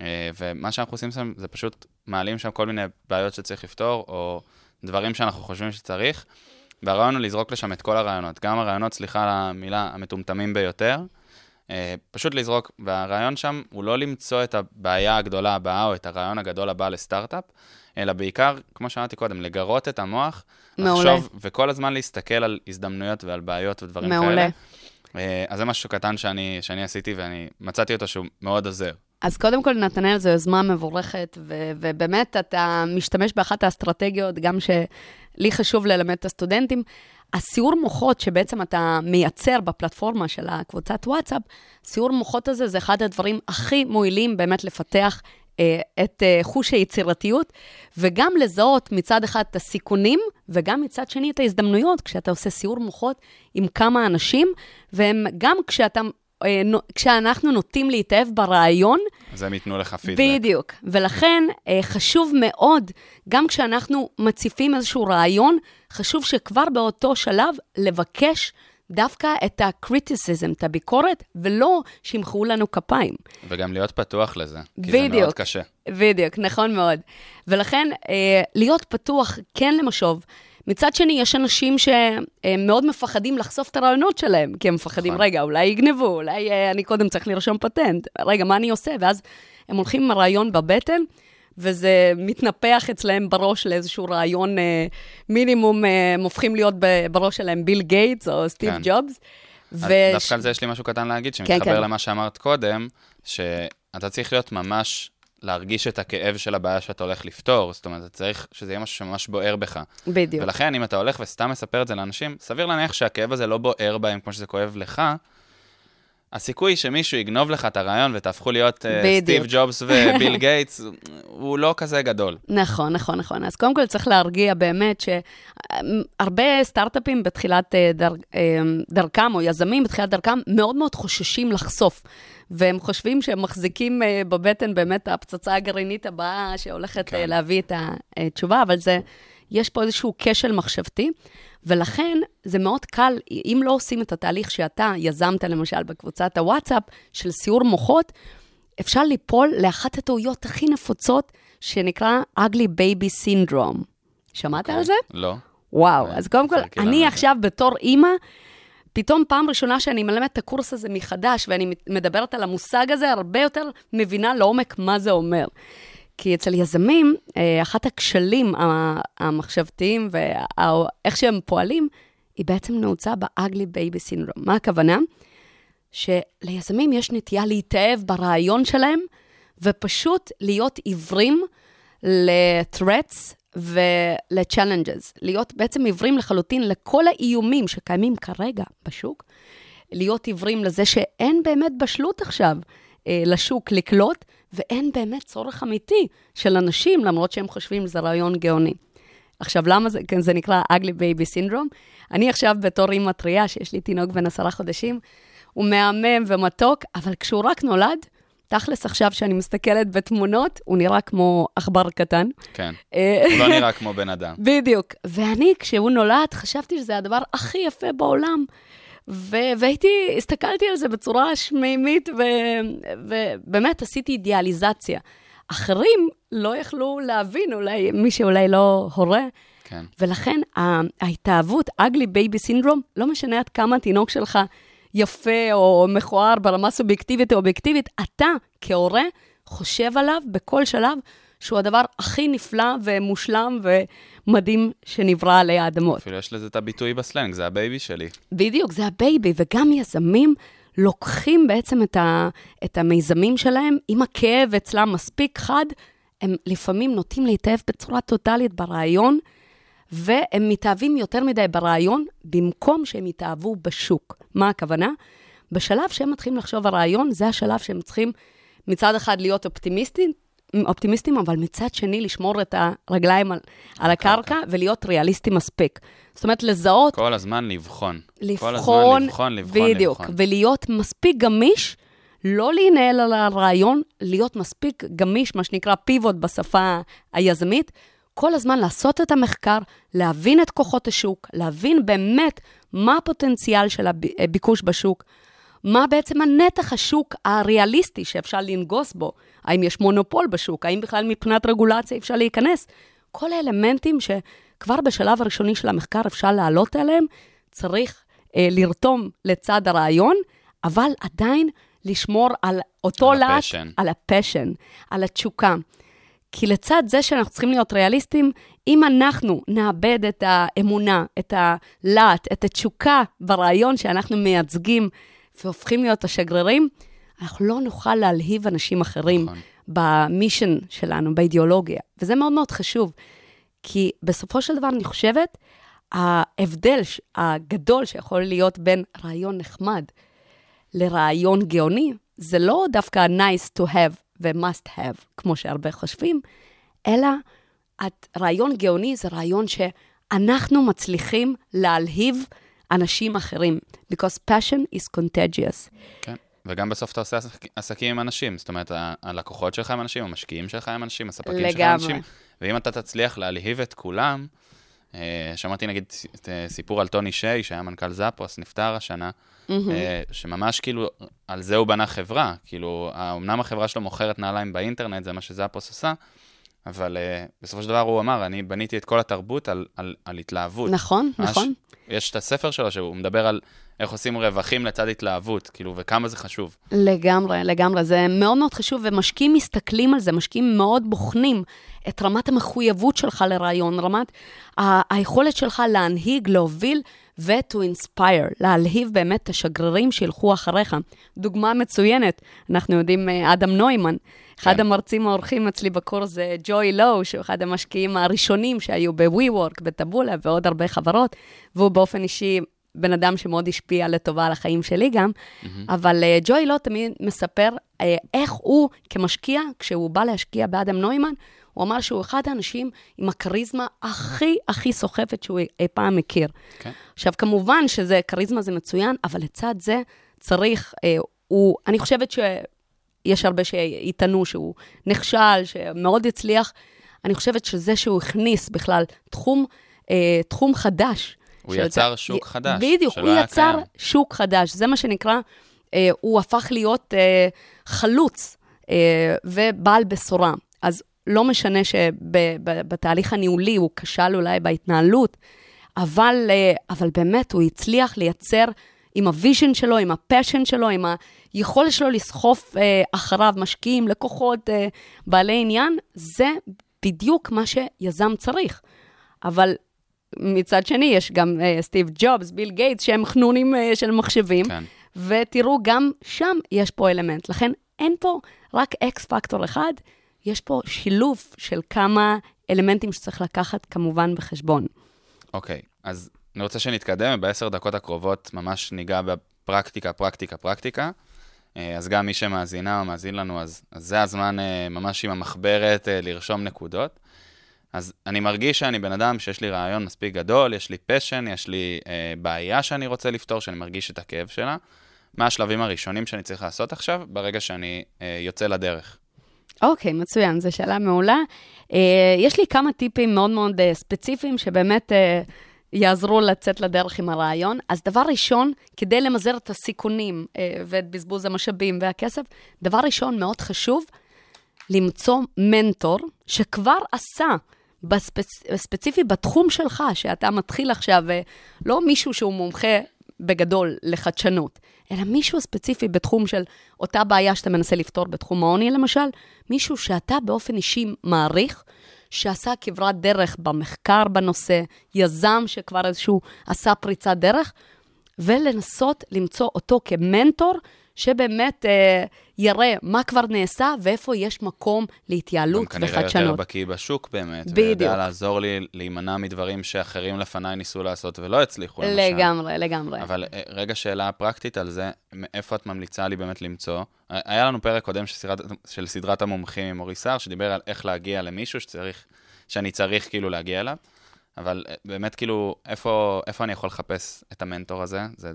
אה, ומה שאנחנו עושים שם זה פשוט מעלים שם כל מיני בעיות שצריך לפתור, או דברים שאנחנו חושבים שצריך, והרעיון הוא לזרוק לשם את כל הרעיונות, גם הרעיונות, סליחה על המילה, המטומטמים ביותר, פשוט לזרוק, והרעיון שם הוא לא למצוא את הבעיה הגדולה הבאה או את הרעיון הגדול הבא לסטארט-אפ, אלא בעיקר, כמו שאמרתי קודם, לגרות את המוח, מעולה. לחשוב וכל הזמן להסתכל על הזדמנויות ועל בעיות ודברים מעולה. כאלה. אה, אז זה משהו קטן שאני, שאני עשיתי ואני מצאתי אותו שהוא מאוד עוזר. אז קודם כל, נתנאל, זו יוזמה מבורכת, ו- ובאמת, אתה משתמש באחת האסטרטגיות, גם שלי חשוב ללמד את הסטודנטים. הסיור מוחות שבעצם אתה מייצר בפלטפורמה של הקבוצת וואטסאפ, סיור מוחות הזה זה אחד הדברים הכי מועילים באמת לפתח אה, את אה, חוש היצירתיות, וגם לזהות מצד אחד את הסיכונים, וגם מצד שני את ההזדמנויות, כשאתה עושה סיור מוחות עם כמה אנשים, והם גם כשאתה... אה, נו- כשאנחנו נוטים להתאהב ברעיון, אז הם ייתנו לך פידבק. בדיוק. ולכן אה, חשוב מאוד, גם כשאנחנו מציפים איזשהו רעיון, חשוב שכבר באותו שלב לבקש דווקא את הקריטיסיזם, את הביקורת, ולא שימחאו לנו כפיים. וגם להיות פתוח לזה, כי זה בדיוק. מאוד קשה. בדיוק, נכון מאוד. ולכן, אה, להיות פתוח, כן למשוב. מצד שני, יש אנשים שמאוד מפחדים לחשוף את הרעיונות שלהם, כי הם מפחדים, נכון. רגע, אולי יגנבו, אולי אה, אני קודם צריך לרשום פטנט, רגע, מה אני עושה? ואז הם הולכים עם הרעיון בבטן, וזה מתנפח אצלהם בראש לאיזשהו רעיון אה, מינימום, אה, הם הופכים להיות בראש שלהם ביל גייטס או סטיב כן. ג'ובס. ו... דווקא על זה יש לי משהו קטן להגיד, כן, שמתחבר כן. למה שאמרת קודם, שאתה צריך להיות ממש, להרגיש את הכאב של הבעיה שאתה הולך לפתור, זאת אומרת, אתה צריך שזה יהיה משהו שממש בוער בך. בדיוק. ולכן, אם אתה הולך וסתם מספר את זה לאנשים, סביר להניח שהכאב הזה לא בוער בהם כמו שזה כואב לך, הסיכוי שמישהו יגנוב לך את הרעיון ותהפכו להיות אה. סטיב ג'ובס וביל גייטס, הוא לא כזה גדול. נכון, נכון, נכון. אז קודם כל צריך להרגיע באמת שהרבה סטארט-אפים בתחילת אה, דר, אה, דרכם, או יזמים בתחילת דרכם, מאוד מאוד חוששים לחשוף. והם חושבים שהם מחזיקים בבטן באמת הפצצה הגרעינית הבאה שהולכת. כן. להביא את התשובה, אבל זה, יש פה איזשהו כשל מחשבתי, ולכן זה מאוד קל, אם לא עושים את התהליך שאתה יזמת, למשל, בקבוצת הוואטסאפ של סיור מוחות, אפשר ליפול לאחת הטעויות הכי נפוצות, שנקרא ugly baby syndrome. שמעת על זה? לא. וואו, אה, אז קודם כל, אני. עכשיו בתור אימא, פתאום פעם ראשונה שאני מלמדת את הקורס הזה מחדש, ואני מדברת על המושג הזה, הרבה יותר מבינה לעומק מה זה אומר. כי אצל יזמים, אה, אחת הכשלים המחשבתיים ואיך שהם פועלים, היא בעצם נעוצה ב-ugly baby syndrome. מה הכוונה? שליזמים יש נטייה להתאהב ברעיון שלהם, ופשוט להיות עיוורים ל-threats ול-challenges. להיות בעצם עיוורים לחלוטין לכל האיומים שקיימים כרגע בשוק, להיות עיוורים לזה שאין באמת בשלות עכשיו אה, לשוק לקלוט, ואין באמת צורך אמיתי של אנשים, למרות שהם חושבים שזה רעיון גאוני. עכשיו, למה זה, כן, זה נקרא ugly baby syndrome? אני עכשיו בתור אימא טריה, שיש לי תינוק בן עשרה חודשים, הוא מהמם ומתוק, אבל כשהוא רק נולד, תכלס עכשיו, שאני מסתכלת בתמונות, הוא נראה כמו עכבר קטן. כן. אה, הוא לא נראה כמו בן אדם. בדיוק. ואני, כשהוא נולד, חשבתי שזה הדבר הכי יפה בעולם. ו- והייתי, הסתכלתי על זה בצורה שמימית, ו- ובאמת עשיתי אידיאליזציה. אחרים לא יכלו להבין, אולי מי שאולי לא הורה, כן. ולכן ההתאהבות, ugly baby syndrome, לא משנה עד כמה התינוק שלך יפה או מכוער ברמה סובייקטיבית או אובייקטיבית, אתה כהורה חושב עליו בכל שלב שהוא הדבר הכי נפלא ומושלם ומדהים שנברא עלי האדמות. אפילו יש לזה את הביטוי בסלנג, זה ה baby שלי. בדיוק, זה ה baby, וגם יזמים לוקחים בעצם את, ה, את המיזמים שלהם, אם הכאב אצלם מספיק חד, הם לפעמים נוטים להתאהב בצורה טוטאלית ברעיון, והם מתאהבים יותר מדי ברעיון, במקום שהם יתאהבו בשוק. מה הכוונה? בשלב שהם מתחילים לחשוב על רעיון, זה השלב שהם צריכים מצד אחד להיות אופטימיסטים, אופטימיסטים, אבל מצד שני לשמור את הרגליים על, על הקרקע ולהיות ריאליסטים מספיק. זאת אומרת, לזהות, כל הזמן לבחון. כל הזמן לבחון, לבחון, לבחון, בדיוק, לבחון. ולהיות מספיק גמיש, לא להנהל על הרעיון, להיות מספיק גמיש, מה שנקרא פיבוט בשפה היזמית, כל הזמן לעשות את המחקר, להבין את כוחות השוק, להבין באמת מה הפוטנציאל של הביקוש בשוק, מה בעצם הנתח השוק הריאליסטי שאפשר לנגוס בו, האם יש מונופול בשוק, האם בכלל מבחינת רגולציה אפשר להיכנס. כל האלמנטים שכבר בשלב הראשוני של המחקר אפשר לעלות עליהם, צריך אה, לרתום לצד הרעיון, אבל עדיין לשמור על אותו להט, ה passion. על ה passion, על התשוקה. כי לצד זה שאנחנו צריכים להיות ריאליסטים, אם אנחנו נאבד את האמונה, את הלהט, את התשוקה ברעיון שאנחנו מייצגים והופכים להיות השגרירים, אנחנו לא נוכל להלהיב אנשים אחרים נכון. במישן שלנו, באידיאולוגיה. וזה מאוד מאוד חשוב, כי בסופו של דבר אני חושבת, ההבדל הגדול שיכול להיות בין רעיון נחמד לרעיון גאוני, זה לא דווקא nice to have ו-must have, כמו שהרבה חושבים, אלא את- רעיון גאוני זה רעיון שאנחנו מצליחים להלהיב אנשים אחרים, because passion is contagious. כן. וגם בסוף אתה עושה עסק- עסקים עם אנשים, זאת אומרת, הלקוחות שלך הם אנשים, המשקיעים שלך הם אנשים, הספקים שלך הם לגמרי. אנשים, ואם אתה תצליח להלהיב את כולם, אה, שמעתי נגיד אה, סיפור על טוני שיי, שהיה מנכ"ל זאפוס, נפטר השנה, אה, שממש כאילו, על זה הוא בנה חברה, כאילו, אמנם החברה שלו מוכרת נעליים באינטרנט, זה מה שזאפוס עושה, אבל אה, בסופו של דבר הוא אמר, אני בניתי את כל התרבות על, על, על התלהבות. נכון, ממש- נכון. יש את הספר שלו, שהוא מדבר על איך עושים רווחים לצד התלהבות, כאילו, וכמה זה חשוב. לגמרי, לגמרי. זה מאוד מאוד חשוב, ומשקיעים מסתכלים על זה, משקיעים מאוד בוחנים את רמת המחויבות שלך לרעיון, רמת ה- היכולת שלך להנהיג, להוביל ו-to inspire, להלהיב באמת את השגרירים שילכו אחריך. דוגמה מצוינת, אנחנו יודעים, אה, אדם נוימן, אחד כן. המרצים האורחים אצלי בקורס זה ג'וי לואו, שהוא אחד המשקיעים הראשונים שהיו ב-WeWork, בטבולה ועוד הרבה חברות, והוא באופן אישי בן אדם שמאוד השפיע לטובה על החיים שלי גם, אבל uh, ג'וי לא תמיד מספר uh, איך הוא כמשקיע, כשהוא בא להשקיע באדם נוימן, הוא אמר שהוא אחד האנשים עם הכריזמה הכי הכי סוחפת שהוא אי פעם מכיר. כן. עכשיו, כמובן שזה, כריזמה זה מצוין, אבל לצד זה צריך, אה, הוא, אני חושבת שיש הרבה שיטענו שהוא נכשל, שמאוד הצליח. אני חושבת שזה שהוא הכניס בכלל תחום, אה, תחום חדש. הוא של- יצר שוק חדש, בדיוק, הוא יצר קיים. שוק חדש, זה מה שנקרא, אה, הוא הפך להיות אה, חלוץ אה, ובעל בשורה. אז לא משנה שבתהליך הניהולי הוא כשל אולי בהתנהלות, אבל, אה, אבל באמת הוא הצליח לייצר עם ה vision שלו, עם ה passion שלו, עם היכולת שלו לסחוף אה, אחריו משקיעים, לקוחות, אה, בעלי עניין, זה בדיוק מה שיזם צריך. אבל מצד שני, יש גם אה, סטיב ג'ובס, ביל גייטס, שהם חנונים אה, של מחשבים, כן. ותראו, גם שם יש פה אלמנט. לכן אין פה רק X factor אחד, יש פה שילוב של כמה אלמנטים שצריך לקחת כמובן בחשבון. אוקיי, אז אני רוצה שנתקדם, ובעשר דקות הקרובות ממש ניגע בפרקטיקה, פרקטיקה, פרקטיקה. אה, אז גם מי שמאזינה או מאזין לנו, אז, אז זה הזמן אה, ממש עם המחברת אה, לרשום נקודות. אז אני מרגיש שאני בן אדם שיש לי רעיון מספיק גדול, יש לי פשן, יש לי אה, בעיה שאני רוצה לפתור, שאני מרגיש את הכאב שלה. מה השלבים הראשונים שאני צריך לעשות עכשיו, ברגע שאני אה, יוצא לדרך? אוקיי, מצוין, זו שאלה מעולה. Uh, יש לי כמה טיפים מאוד מאוד uh, ספציפיים שבאמת uh, יעזרו לצאת לדרך עם הרעיון. אז דבר ראשון, כדי למזער את הסיכונים uh, ואת בזבוז המשאבים והכסף, דבר ראשון מאוד חשוב, למצוא מנטור שכבר עשה. בספצ... ספציפי בתחום שלך, שאתה מתחיל עכשיו, אה, לא מישהו שהוא מומחה בגדול לחדשנות, אלא מישהו ספציפי בתחום של אותה בעיה שאתה מנסה לפתור בתחום העוני, למשל, מישהו שאתה באופן אישי מעריך, שעשה כברת דרך במחקר בנושא, יזם שכבר איזשהו עשה פריצת דרך, ולנסות למצוא אותו כמנטור, שבאמת אה, יראה מה כבר נעשה ואיפה יש מקום להתייעלות גם כנראה יותר וחדשנות. בקיא בשוק באמת. בדיוק. ויודע לעזור לי להימנע מדברים שאחרים לפניי ניסו לעשות ולא הצליחו, למשל. לגמרי, לגמרי. אבל אה, רגע שאלה פרקטית על זה, מאיפה את ממליצה לי באמת למצוא? אה, היה לנו פרק קודם של סדרת, של סדרת המומחים עם אורי סער, שדיבר על איך להגיע למישהו שצריך, שאני צריך כאילו להגיע אליו, אבל אה, באמת כאילו, איפה, איפה אני יכול לחפש את המנטור הזה? זה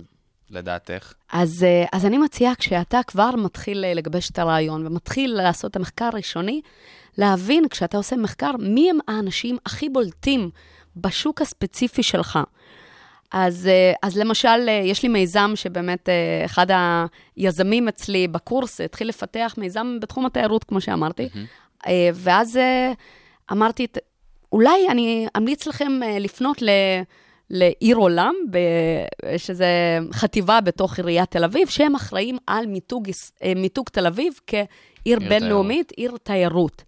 לדעתך. אז, אה, אז אני מציעה, כשאתה כבר מתחיל אה, לגבש את הרעיון ומתחיל לעשות את המחקר הראשוני, להבין, כשאתה עושה מחקר, מי הם האנשים הכי בולטים בשוק הספציפי שלך. אז, אה, אז למשל, יש לי מיזם שבאמת אחד היזמים אצלי בקורס התחיל לפתח מיזם בתחום התיירות, כמו שאמרתי. אה, ואז אמרתי, "ת- אולי אני אמליץ לכם לפנות ל... לעיר עולם, שזה חטיבה בתוך עיריית תל אביב, שהם אחראים על מיתוג, אה, מיתוג תל אביב כעיר בינלאומית, עיר תיירות.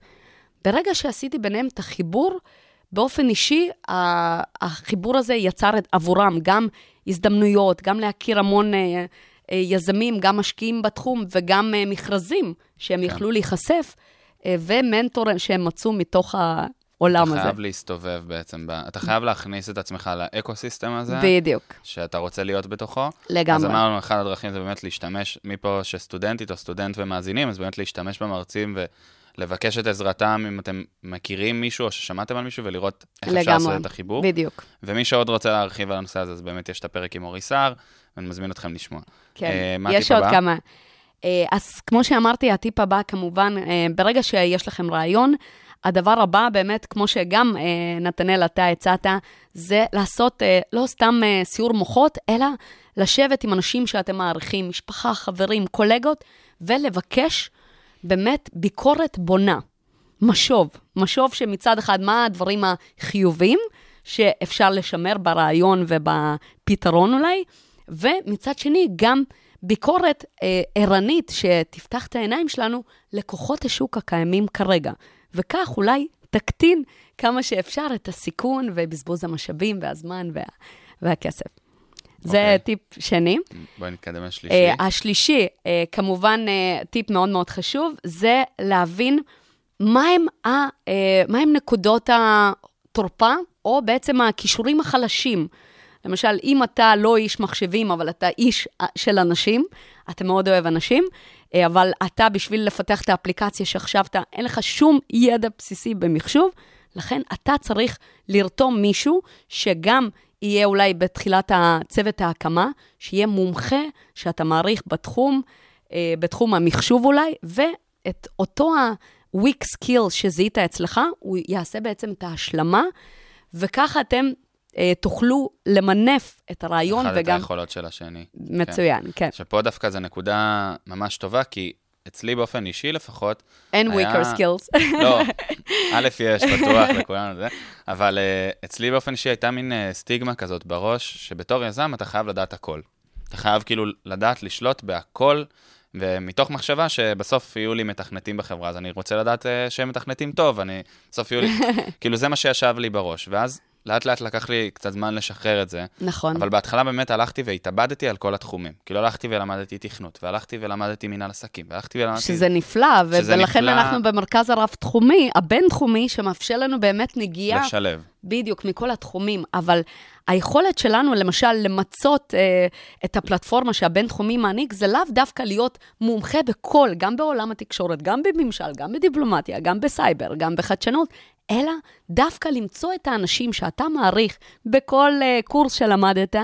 ברגע שעשיתי ביניהם את החיבור, באופן אישי, החיבור הזה יצר עבורם גם הזדמנויות, גם להכיר המון אה, אה, יזמים, גם משקיעים בתחום וגם מכרזים שהם כן. יכלו להיחשף, אה, ומנטור שהם מצאו מתוך העולם אתה הזה. חייב להסתובב בעצם, ב... אתה חייב להכניס את עצמך לאקו-סיסטם הזה, בדיוק, שאתה רוצה להיות בתוכו. אז לגמרי. אמרנו, אחד הדרכים זה באמת להשתמש, מפה שסטודנטית או סטודנט ומאזינים, אז באמת להשתמש במרצים ולבקש את עזרתם אם אתם מכירים מישהו או ששמעתם על מישהו, ולראות איך אפשר לגמרי. לעשות את החיבור. בדיוק, ומי שעוד רוצה להרחיב על הנושא הזה, אז באמת יש את הפרק עם אורי סער, ואני מזמין אתכם לשמוע. כן. מה יש עוד הבא? כמה. אה, אז כמו שאמרתי, הטיפ הבא, כמובן, אה, ברגע שיש לכם רעיון, הדבר הבא, באמת, כמו שגם אה, נתנאל, אתה הצעת, זה לעשות אה, לא סתם אה, סיור מוחות, אלא לשבת עם אנשים שאתם מעריכים, משפחה, חברים, קולגות, ולבקש באמת ביקורת בונה. משוב, משוב שמצד אחד, מה הדברים החיוביים שאפשר לשמר ברעיון ובפתרון אולי, ומצד שני, גם ביקורת אה, ערנית שתפתח את העיניים שלנו לכוחות השוק הקיימים כרגע. וכך אולי תקטין כמה שאפשר את הסיכון ובזבוז המשאבים והזמן וה, והכסף. זה אוקיי. טיפ שני. בואי נתקדם לשלישי. אה, השלישי, אה, כמובן אה, טיפ מאוד מאוד חשוב, זה להבין מהם, ה, אה, מהם נקודות התורפה, או בעצם הכישורים החלשים. למשל, אם אתה לא איש מחשבים, אבל אתה איש של אנשים, אתה מאוד אוהב אנשים, אבל אתה, בשביל לפתח את האפליקציה שעכשיו אתה, אין לך שום ידע בסיסי במחשוב, לכן אתה צריך לרתום מישהו שגם יהיה אולי בתחילת הצוות ההקמה, שיהיה מומחה שאתה מעריך בתחום, אה, בתחום המחשוב אולי, ואת אותו ה-weak skill שזיהית אצלך, הוא יעשה בעצם את ההשלמה, וככה אתם אה, תוכלו למנף את הרעיון אחד את וגם... היכולות של השני. מצוין, כן. שפה דווקא זו נקודה ממש טובה, כי אצלי באופן אישי לפחות, אין weaker skills. לא, א', יש, בטוח, לכולנו זה, אבל uh, אצלי באופן אישי הייתה מין uh, סטיגמה כזאת בראש, שבתור יזם אתה חייב לדעת הכל. אתה חייב כאילו לדעת לשלוט בהכל, ומתוך מחשבה שבסוף יהיו לי מתכנתים בחברה, אז אני רוצה לדעת שהם מתכנתים טוב, אני, בסוף יהיו לי, כאילו זה מה שישב לי בראש, ואז לאט לאט לקח לי קצת זמן לשחרר את זה, נכון. אבל בהתחלה באמת הלכתי והתאבדתי על כל התחומים. כאילו הלכתי ולמדתי תכנות, והלכתי ולמדתי מנהל עסקים, והלכתי ולמדתי... שזה נפלא, ו- שזה ולכן נפלא. אנחנו במרכז הרב-תחומי, הבין-תחומי, שמאפשר לנו באמת נגיעה לשלב. בדיוק, מכל התחומים, אבל היכולת שלנו, למשל, למצות אה, את הפלטפורמה שהבינתחומי מעניק, זה לאו דווקא להיות מומחה בכל, גם בעולם התקשורת, גם בממשל, גם בדיפלומטיה, גם בסייבר, גם בחדשנות, אלא דווקא למצוא את האנשים שאתה מעריך בכל אה, קורס שלמדת,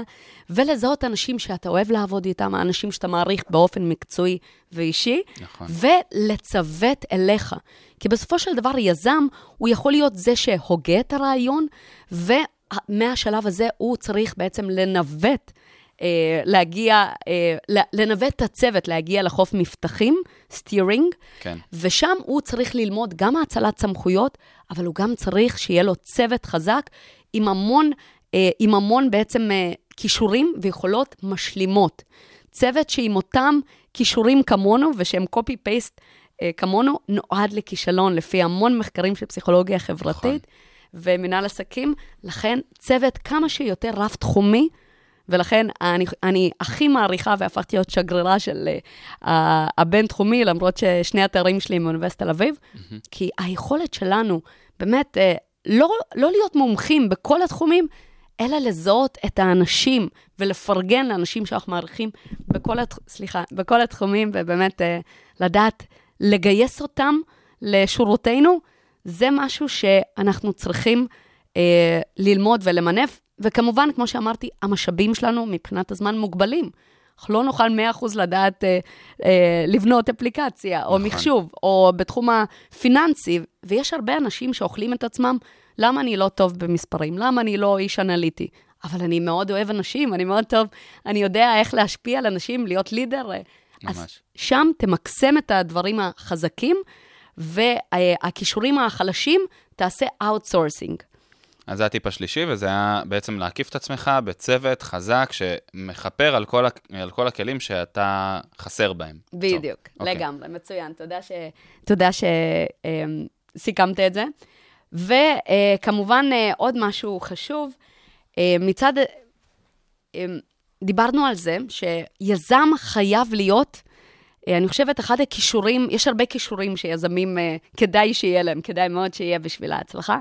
ולזהות אנשים שאתה אוהב לעבוד איתם, האנשים שאתה מעריך באופן מקצועי ואישי, נכון. ולצוות אליך. כי בסופו של דבר, יזם, הוא יכול להיות זה שהוגה את הרעיון, ומהשלב הזה הוא צריך בעצם לנווט, אה, להגיע, אה, לנווט את הצוות, להגיע לחוף מבטחים, סטירינג, כן. ושם הוא צריך ללמוד גם האצלת סמכויות, אבל הוא גם צריך שיהיה לו צוות חזק עם המון, אה, עם המון בעצם אה, כישורים ויכולות משלימות. צוות שעם אותם כישורים כמונו ושהם copy-paste אה, כמונו, נועד לכישלון, לפי המון מחקרים של פסיכולוגיה חברתית נכון. ומנהל עסקים. לכן, צוות כמה שיותר רב-תחומי ולכן אני, אני הכי מעריכה והפכתי להיות שגרירה של uh, הבינתחומי, למרות ששני התארים שלי מאוניברסיטת תל אביב, mm-hmm. כי היכולת שלנו באמת uh, לא, לא להיות מומחים בכל התחומים, אלא לזהות את האנשים ולפרגן לאנשים שאנחנו מעריכים בכל, הת... סליחה, בכל התחומים, ובאמת uh, לדעת לגייס אותם לשורותינו, זה משהו שאנחנו צריכים uh, ללמוד ולמנף. וכמובן, כמו שאמרתי, המשאבים שלנו מבחינת הזמן מוגבלים. אנחנו לא נוכל 100% לדעת אה, אה, לבנות אפליקציה, או נכון. מחשוב, או בתחום הפיננסי, ויש הרבה אנשים שאוכלים את עצמם, למה אני לא טוב במספרים? למה אני לא איש אנליטי? אבל אני מאוד אוהב אנשים, אני מאוד טוב, אני יודע איך להשפיע על אנשים, להיות leader. אה. ממש. אז שם תמקסם את הדברים החזקים, והכישורים החלשים, תעשה outsourcing. אז זה הטיפ השלישי, וזה היה בעצם להקיף את עצמך בצוות חזק שמכפר על כל, על כל הכלים שאתה חסר בהם. בדיוק, so, אוקיי. לגמרי, okay. מצוין. תודה, ש... תודה שסיכמת את זה. וכמובן, אה, עוד משהו חשוב, אה, מצד... אה, דיברנו על זה שיזם חייב להיות, אני חושבת, אחד הכישורים, יש הרבה כישורים שיזמים, כדאי שיהיה להם, כדאי מאוד שיהיה בשביל ההצלחה.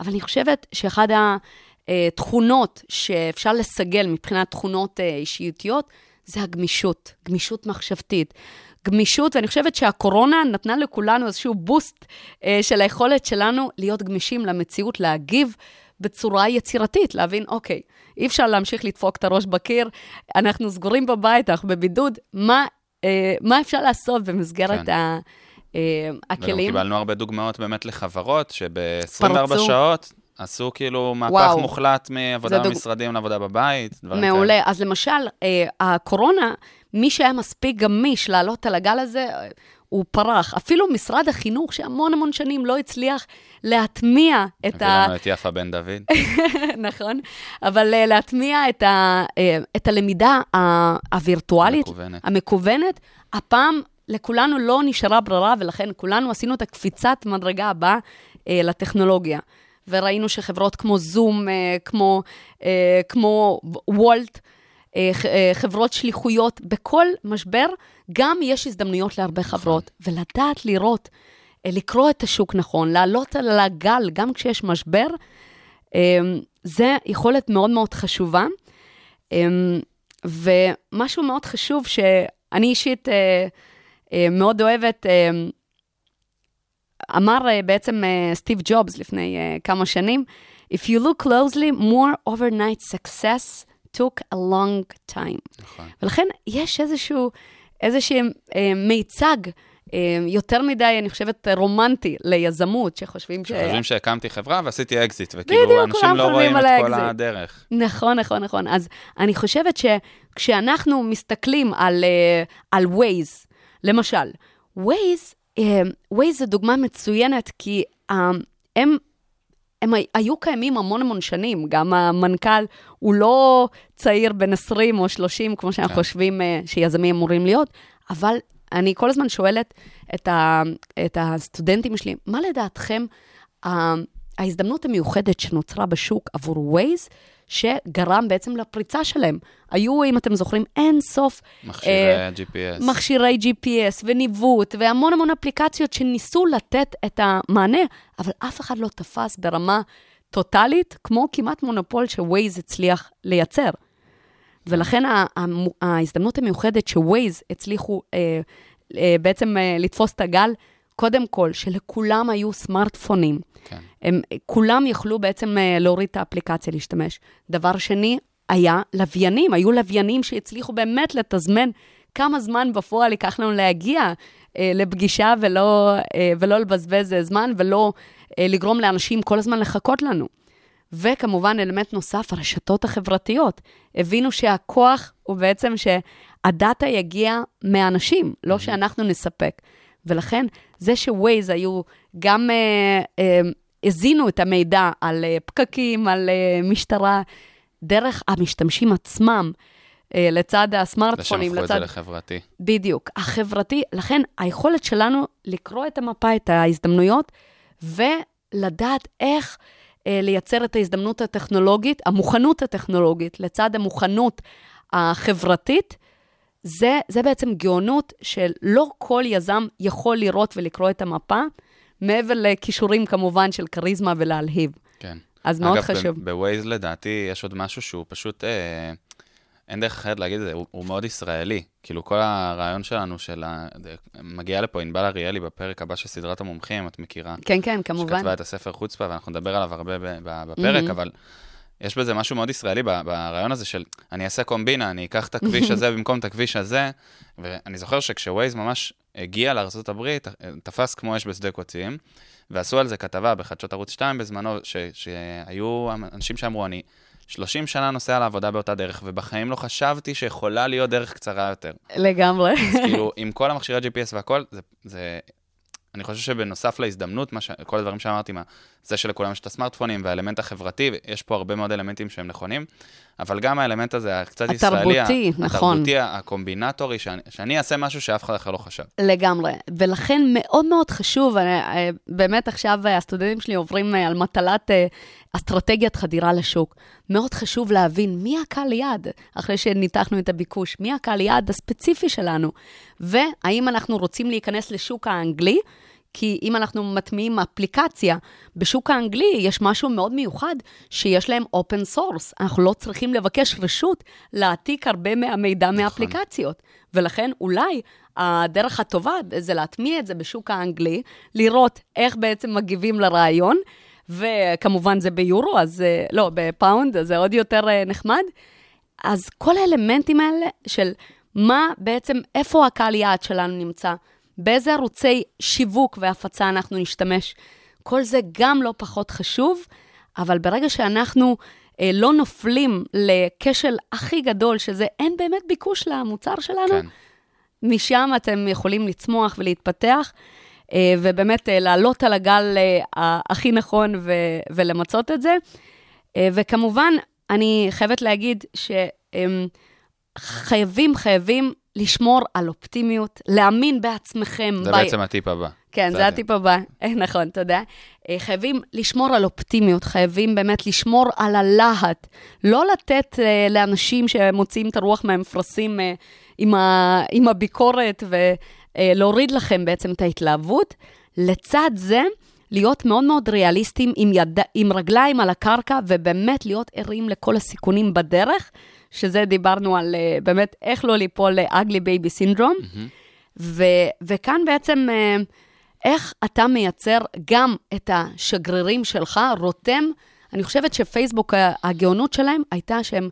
אבל אני חושבת שאחד התכונות שאפשר לסגל מבחינת תכונות אה, אישיותיות, זה הגמישות, גמישות מחשבתית. גמישות, ואני חושבת שהקורונה נתנה לכולנו איזשהו בוסט אה, של היכולת שלנו להיות גמישים למציאות, להגיב בצורה יצירתית, להבין, אוקיי, אי אפשר להמשיך לדפוק את הראש בקיר, אנחנו סגורים בבית, אנחנו בבידוד, מה, אה, מה אפשר לעשות במסגרת כן. ה... אה, הכלים. וגם קיבלנו הרבה דוגמאות באמת לחברות, שב-24 שעות עשו כאילו מהפך וואו. מוחלט מעבודה במשרדים דוג... לעבודה בבית, דברים כאלה. מעולה. אז למשל, אה, הקורונה, מי שהיה מספיק גמיש לעלות על הגל הזה, הוא פרח. אפילו משרד החינוך, שהמון המון שנים לא הצליח להטמיע את ה... הביא לנו את יפה בן דוד. נכון, אבל uh, להטמיע את, ה, uh, את הלמידה הווירטואלית, המקוונת. המקוונת, הפעם לכולנו לא נשארה ברירה, ולכן כולנו עשינו את הקפיצת מדרגה הבאה אה, לטכנולוגיה. וראינו שחברות כמו זום, אה, כמו, אה, כמו וולט, אה, אה, חברות שליחויות, בכל משבר גם יש הזדמנויות להרבה חברות, ולדעת לראות, אה, לקרוא את השוק נכון, לעלות על הגל גם כשיש משבר, אה, זה יכולת מאוד מאוד חשובה. אה, ומשהו מאוד חשוב שאני אישית, אה, אה, מאוד אוהבת, אה, אמר אה, בעצם סטיב ג'ובס לפני כמה שנים, If you look closely, most overnight success took a long time. נכון. ולכן יש איזשהו, איזשהו מיצג. יותר מדי, אני חושבת, רומנטי ליזמות, שחושבים ש... חושבים שהקמתי חברה ועשיתי אקזיט, וכאילו אנשים לא רואים את כל הדרך. נכון, נכון, נכון. אז אני חושבת שכשאנחנו מסתכלים על, על Waze, למשל, Waze, אה, Waze זו דוגמה מצוינת, כי אה, הם, הם היו קיימים המון המון שנים, גם המנכ"ל הוא לא צעיר בן 20 או 30, כמו שאנחנו כן. חושבים אה, שיזמים אמורים להיות, אבל אני כל הזמן שואלת את, ה, את הסטודנטים שלי, מה לדעתכם ההזדמנות המיוחדת שנוצרה בשוק עבור Waze, שגרם בעצם לפריצה שלהם. היו, אם אתם זוכרים, אין סוף... מכשירי אה, GPS. מכשירי GPS וניווט, והמון המון אפליקציות שניסו לתת את המענה, אבל אף אחד לא תפס ברמה טוטאלית, כמו כמעט מונופול שווייז הצליח לייצר. ולכן ההזדמנות המיוחדת שווייז הצליחו אה, אה, בעצם אה, לתפוס את הגל, קודם כל, שלכולם היו סמארטפונים. כן. הם כולם יכלו בעצם אה, להוריד את האפליקציה, להשתמש. דבר שני, היה לוויינים, היו לוויינים שהצליחו באמת לתזמן כמה זמן בפועל ייקח לנו להגיע אה, לפגישה ולא, אה, ולא לבזבז זמן ולא אה, לגרום לאנשים כל הזמן לחכות לנו. וכמובן, אלמנט נוסף, הרשתות החברתיות. הבינו שהכוח הוא בעצם שהדאטה יגיע מהאנשים, לא שאנחנו נספק. ולכן, זה שווייז היו גם אה, אה, הזינו את המידע על אה, פקקים, על משטרה, דרך המשתמשים עצמם. לצד הסמארטפונים, לצד... ושמפכו את זה לחברתי. בדיוק, החברתי, לכן היכולת שלנו לקרוא את המפה, את ההזדמנויות, ולדעת איך לייצר את ההזדמנות הטכנולוגית, המוכנות הטכנולוגית, לצד המוכנות החברתית, זה, זה בעצם גאונות שלא כל יזם יכול לראות ולקרוא את המפה, מעבר לכישורים כמובן של כריזמה ולהלהיב. כן. אז מאוד אגב, חשוב. אגב, בווייז לדעתי יש עוד משהו שהוא פשוט, אה, אין דרך אחרת להגיד את זה, הוא, הוא מאוד ישראלי. כאילו, כל הרעיון שלנו של ה... מגיעה לפה ענבל אריאלי בפרק הבא של סדרת המומחים, את מכירה? כן, כן, כמובן. שכתבה את הספר חוצפה, ואנחנו נדבר עליו הרבה בפרק, מהמם. אבל יש בזה משהו מאוד ישראלי ברעיון הזה של אני אעשה קומבינה, אני אקח את הכביש הזה במקום את הכביש הזה, ואני זוכר שכשווייז ממש הגיע לארה"ב, תפס כמו אש בשדה קוצים, ועשו על זה כתבה בחדשות ערוץ 2 בזמנו, ש- שהיו אנשים שאמרו, אני 30 שנה נוסע לעבודה באותה דרך, ובחיים לא חשבתי שיכולה להיות דרך קצרה יותר. לגמרי. אז כאילו, עם כל המכשירי GPS והכל, זה, זה... אני חושב שבנוסף להזדמנות, ש... כל הדברים שאמרתי, מה... זה שלכולם יש את הסמארטפונים והאלמנט החברתי, יש פה הרבה מאוד אלמנטים שהם נכונים, אבל גם האלמנט הזה, הקצת ישראלי, התרבותי, נכון. התרבותי, הקומבינטורי, שאני, שאני אעשה משהו שאף אחד אחר לא חשב. לגמרי. ולכן מאוד מאוד חשוב, אני, אה, באמת עכשיו אה, הסטודנטים שלי עוברים אה, על מטלת אה, אסטרטגיית חדירה לשוק. מאוד חשוב להבין מי הקהל יעד, אחרי שניתחנו את הביקוש, מי הקהל יעד הספציפי שלנו, והאם אנחנו רוצים להיכנס לשוק האנגלי, כי אם אנחנו מטמיעים אפליקציה, בשוק האנגלי יש משהו מאוד מיוחד, שיש להם open source. אנחנו לא צריכים לבקש רשות להעתיק הרבה מהמידע נכון. מאפליקציות. ולכן אולי הדרך הטובה זה להטמיע את זה בשוק האנגלי, לראות איך בעצם מגיבים לרעיון, וכמובן זה ביורו, אז אה, לא, בפאונד, אז זה עוד יותר אה, נחמד. אז כל האלמנטים האלה של מה בעצם, איפה הקהל יעד שלנו נמצא, באיזה ערוצי שיווק והפצה אנחנו נשתמש, כל זה גם לא פחות חשוב, אבל ברגע שאנחנו אה, לא נופלים לכשל הכי גדול, שזה אין באמת ביקוש למוצר שלנו, כן. משם אתם יכולים לצמוח ולהתפתח, אה, ובאמת אה, לעלות על הגל אה, הכי נכון ו- ולמצות את זה. אה, וכמובן, אני חייבת להגיד שחייבים, חייבים לשמור על אופטימיות, להאמין בעצמכם. זה ב- בעצם הטיפ הבא. כן, זה זה הטיפ. הבא, אה, נכון, תודה. אה, חייבים לשמור על אופטימיות, חייבים באמת לשמור על הלהט. לא לתת אה, לאנשים שמוציאים את הרוח מהמפרשים אה, עם, ה, עם הביקורת ולהוריד לכם בעצם את ההתלהבות. לצד זה, להיות מאוד מאוד ריאליסטים עם, יד... עם רגליים על הקרקע, ובאמת להיות ערים לכל הסיכונים בדרך, שזה דיברנו על אה, באמת איך לא ליפול baby syndrome. ו- וכאן בעצם, אה, איך אתה מייצר גם את השגרירים שלך, רותם, אני חושבת שפייסבוק, ה- הגאונות שלהם הייתה שהם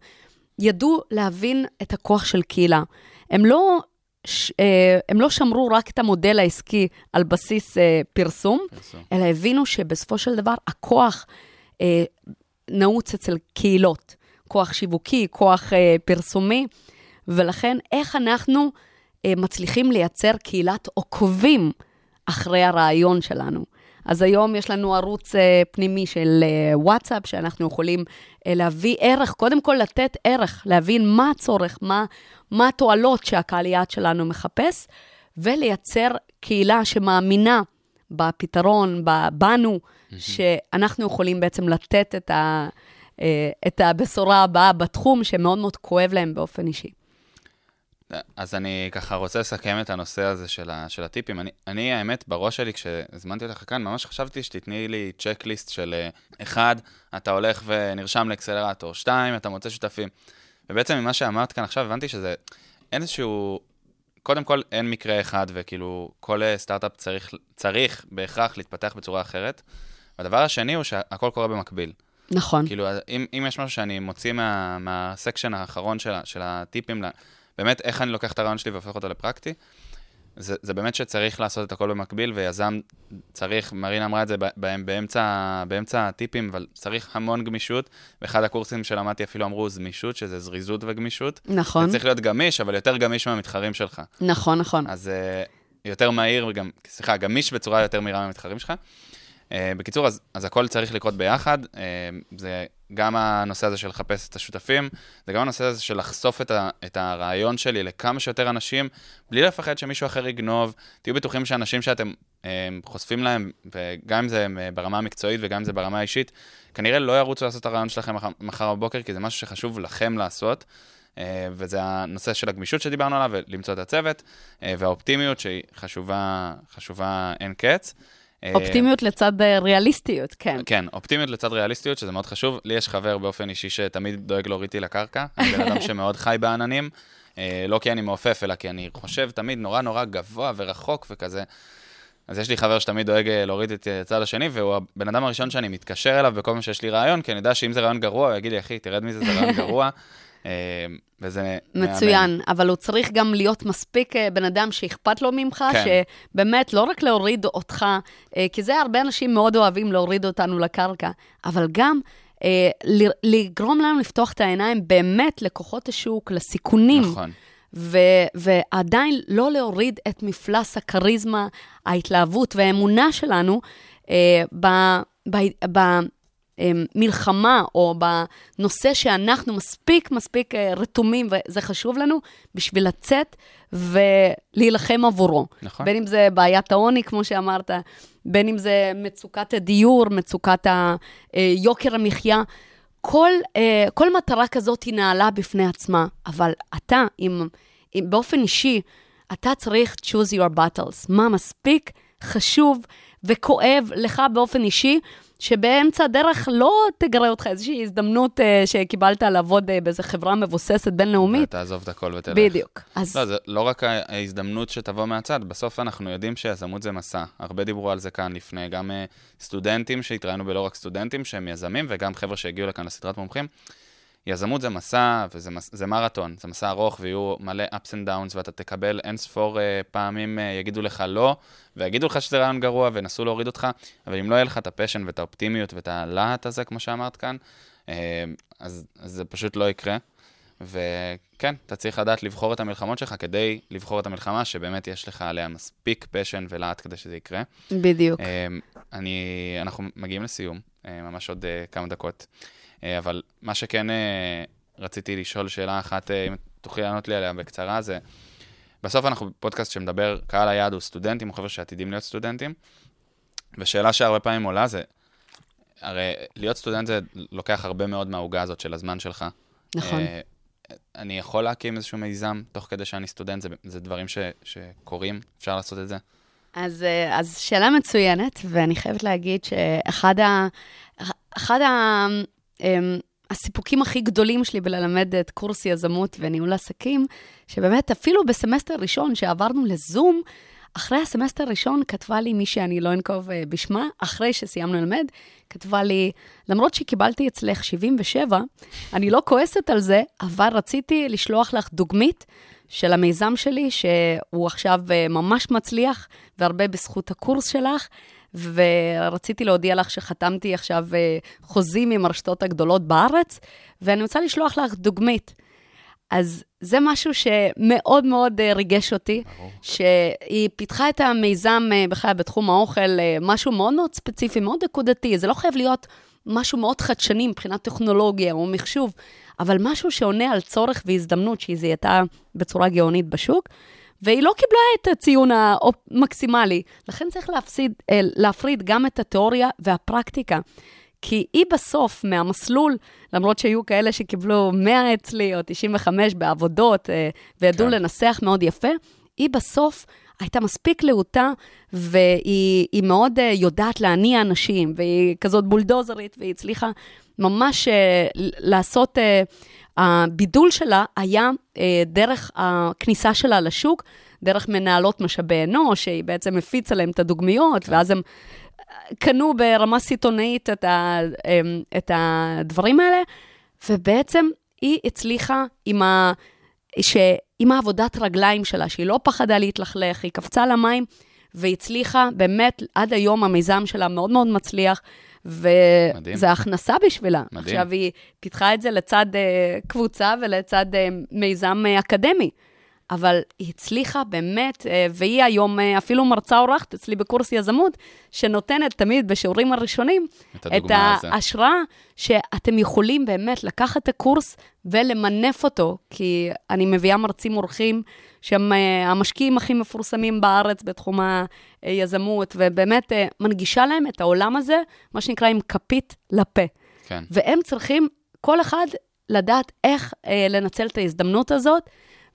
ידעו להבין את הכוח של קהילה. הם לא, ש- אה, הם לא שמרו רק את המודל העסקי על בסיס אה, פרסום, פרסום. אלא הבינו שבסופו של דבר הכוח אה, נעוץ אצל קהילות, כוח שיווקי, כוח אה, פרסומי, ולכן איך אנחנו אה, מצליחים לייצר קהילת עוקבים אחרי הרעיון שלנו. אז היום יש לנו ערוץ אה, פנימי של אה, וואטסאפ, שאנחנו יכולים אה, להביא ערך, קודם כל לתת ערך, להבין מה הצורך, מה, מה התועלות שהקהל יעד שלנו מחפש, ולייצר קהילה שמאמינה בפתרון, בנו, שאנחנו יכולים בעצם לתת את, ה, אה, את הבשורה הבאה בתחום, שמאוד מאוד כואב להם באופן אישי. אז אני ככה רוצה לסכם את הנושא הזה של, ה, של הטיפים. אני, אני, האמת, בראש שלי, כשהזמנתי אותך כאן, ממש חשבתי שתתני לי צ'קליסט של אה, אחד, אתה הולך ונרשם לאקסלרטור, שתיים, אתה מוצא שותפים. ובעצם ממה שאמרת כאן עכשיו, הבנתי שזה אין איזשהו... קודם כל, אין מקרה אחד, וכאילו, כל אה, סטארט-אפ צריך, צריך בהכרח להתפתח בצורה אחרת. והדבר השני הוא שהכל קורה במקביל. נכון. כאילו, אם, אם יש משהו שאני מוציא מה, מהסקשן האחרון של, של הטיפים, באמת איך אני לוקח את הרעיון שלי והופך אותו לפרקטי, זה, זה באמת שצריך לעשות את הכל במקביל, ויזם צריך, מרינה אמרה את זה באמצע, באמצע הטיפים, אבל צריך המון גמישות. באחד הקורסים שלמדתי אפילו אמרו זמישות, שזה זריזות וגמישות. נכון, אתה צריך להיות גמיש, אבל יותר גמיש מהמתחרים שלך. נכון, נכון. אז uh, יותר מהיר, וגם, סליחה, גמיש בצורה יותר מהירה מהמתחרים שלך. אה, בקיצור, אז, אז הכל צריך לקרות ביחד. אה, זה גם הנושא הזה של לחפש את השותפים, זה גם הנושא הזה של לחשוף את, ה, את הרעיון שלי לכמה שיותר אנשים, בלי לפחד שמישהו אחר יגנוב. תהיו בטוחים שאנשים שאתם אה, חושפים להם, וגם אם זה ברמה המקצועית וגם אם זה ברמה האישית, כנראה לא ירוצו לעשות את הרעיון שלכם מחר, מחר בבוקר, כי זה משהו שחשוב לכם לעשות. וזה הנושא של הגמישות שדיברנו עליו, ולמצוא את הצוות, והאופטימיות שהיא חשובה, חשובה אין קץ. אה, אופטימיות לצד אה, ריאליסטיות, כן. כן, אופטימיות לצד ריאליסטיות, שזה מאוד חשוב. לי יש חבר באופן אישי שתמיד דואג להוריד אותי לקרקע. אני בן אדם שמאוד חי בעננים, אה, לא כי אני מעופף, אלא כי אני חושב תמיד נורא נורא גבוה ורחוק וכזה. אז יש לי חבר שתמיד דואג להוריד את הצד השני, והוא הבן אדם הראשון שאני מתקשר אליו בכל פעם שיש לי רעיון, כי אני יודע שאם זה רעיון גרוע, הוא יגיד לי, אחי, תרד מזה, זה רעיון גרוע. אה, וזה. מצוין, אבל הוא צריך גם להיות מספיק אה, בן אדם שאכפת לו ממך, כן. שבאמת לא רק להוריד אותך, אה, כי זה הרבה אנשים מאוד אוהבים להוריד אותנו לקרקע, אבל גם לגרום לנו לפתוח את העיניים באמת לכוחות השוק, לסיכונים. נכון. ו- ועדיין לא להוריד את מפלס הכריזמה, ההתלהבות והאמונה שלנו אה, ב- ב- במלחמה או בנושא שאנחנו מספיק מספיק אה, רתומים, וזה חשוב לנו, בשביל לצאת ולהילחם עבורו. נכון. בין אם זה בעיית העוני, כמו שאמרת, בין אם זה מצוקת הדיור, מצוקת ה- אה, יוקר המחיה. כל, אה, כל מטרה כזאת היא נעלה בפני עצמה, אבל אתה, אם, אם באופן אישי, אתה צריך choose your battles. מה מספיק חשוב וכואב לך באופן אישי, שבאמצע הדרך לא תגרה אותך איזושהי הזדמנות אה, שקיבלת לעבוד אה, באיזו חברה מבוססת בינלאומית. ותעזוב את הכל ותלך. בדיוק. אז לא, זה לא רק ההזדמנות שתבוא מהצד, בסוף אנחנו יודעים שיזמות זה מסע. הרבה דיברו על זה כאן לפני, גם uh, סטודנטים שהתראינו בלא רק סטודנטים שהם יזמים, וגם חבר'ה שהגיעו לכאן לסדרת מומחים. יזמות זה מסע, וזה מס, זה מרתון, זה מסע ארוך, ויהיו מלא ups and downs, ואתה תקבל אין ספור uh, פעמים, אה, יגידו לך לא, ויגידו לך שזה רעיון גרוע, וינסו להוריד אותך, אבל אם לא יהיה לך את ה passion ואת האופטימיות ואת הלהט הזה, כמו שאמרת כאן, אה, אז, אז זה פשוט לא יקרה. וכן, אתה צריך לדעת לבחור את המלחמות שלך כדי לבחור את המלחמה שבאמת יש לך עליה מספיק passion ולהט כדי שזה יקרה. בדיוק. אני, אנחנו מגיעים לסיום, אה, ממש עוד אה, כמה דקות. אה, אבל מה שכן אה, רציתי לשאול שאלה אחת, אה, אם תוכלי לענות לי עליה בקצרה, זה בסוף אנחנו בפודקאסט שמדבר, קהל היעד הוא סטודנטים, או חבר'ה שעתידים להיות סטודנטים, ושאלה שהרבה פעמים עולה זה, הרי להיות סטודנט זה לוקח הרבה מאוד מהעוגה הזאת של הזמן שלך. נכון. אני יכול להקים איזשהו מיזם תוך כדי שאני סטודנט, זה, זה דברים ש, שקורים, אפשר לעשות את זה? אז, אז שאלה מצוינת, ואני חייבת להגיד שאחד ה, אחד ה, הסיפוקים הכי גדולים שלי בללמד את קורס יזמות וניהול עסקים, שבאמת אפילו בסמסטר ראשון שעברנו לזום, אחרי הסמסטר הראשון כתבה לי מי שאני לא אנקוב אה, בשמה, אחרי שסיימנו ללמד, כתבה לי, למרות שקיבלתי אצלך 77, אני לא כועסת על זה, אבל רציתי לשלוח לך דוגמית של המיזם שלי, שהוא עכשיו אה, ממש מצליח, והרבה בזכות הקורס שלך. ורציתי להודיע לך שחתמתי עכשיו אה, חוזים עם הרשתות הגדולות בארץ, ואני רוצה לשלוח לך דוגמית. אז זה משהו שמאוד מאוד אה, ריגש אותי. שהיא פיתחה את המיזם אה, בכלל בתחום האוכל, משהו מאוד מאוד ספציפי, מאוד נקודתי. זה לא חייב להיות משהו מאוד חדשני מבחינת טכנולוגיה או מחשוב, אבל משהו שעונה על צורך והזדמנות שהיא זיהתה בצורה גאונית בשוק. והיא לא קיבלה את הציון המקסימלי, לכן צריך להפסיד, אה, להפריד גם את התיאוריה והפרקטיקה. כי היא בסוף, מהמסלול, למרות שהיו כאלה שקיבלו 100 אצלי, או 95 בעבודות, אה, וידעו כן. לנסח מאוד יפה, היא בסוף הייתה מספיק להוטה, והיא היא מאוד אה, יודעת להניע אנשים, והיא כזאת בולדוזרית, והיא הצליחה ממש לעשות... אה, הבידול שלה היה אה, דרך הכניסה שלה לשוק, דרך מנהלות משאבי אנוש, שהיא בעצם הפיצה להם את הדוגמיות, ואז הם קנו ברמה סיטונאית את, ה, אמ, את הדברים האלה, ובעצם היא הצליחה עם, ה, ש, עם העבודת רגליים שלה, שהיא לא פחדה להתלכלך, היא קפצה למים, והצליחה, באמת, עד היום המיזם שלה מאוד מאוד מצליח, וזה הכנסה בשבילה. מדהים. עכשיו, היא פיתחה את זה לצד uh, קבוצה ולצד uh, מיזם uh, אקדמי. אבל היא הצליחה באמת, אה, והיא היום אה, אפילו מרצה אורחת אצלי בקורס יזמות, שנותנת תמיד בשיעורים הראשונים את הזו. ההשראה שאתם יכולים באמת לקחת את הקורס ולמנף אותו, כי אני מביאה מרצים אורחים שהם אה, המשקיעים הכי מפורסמים בארץ בתחום היזמות, ובאמת אה, מנגישה להם את העולם הזה, מה שנקרא עם כפית לפה. כן. והם צריכים, כל אחד, לדעת איך אה, לנצל את ההזדמנות הזאת,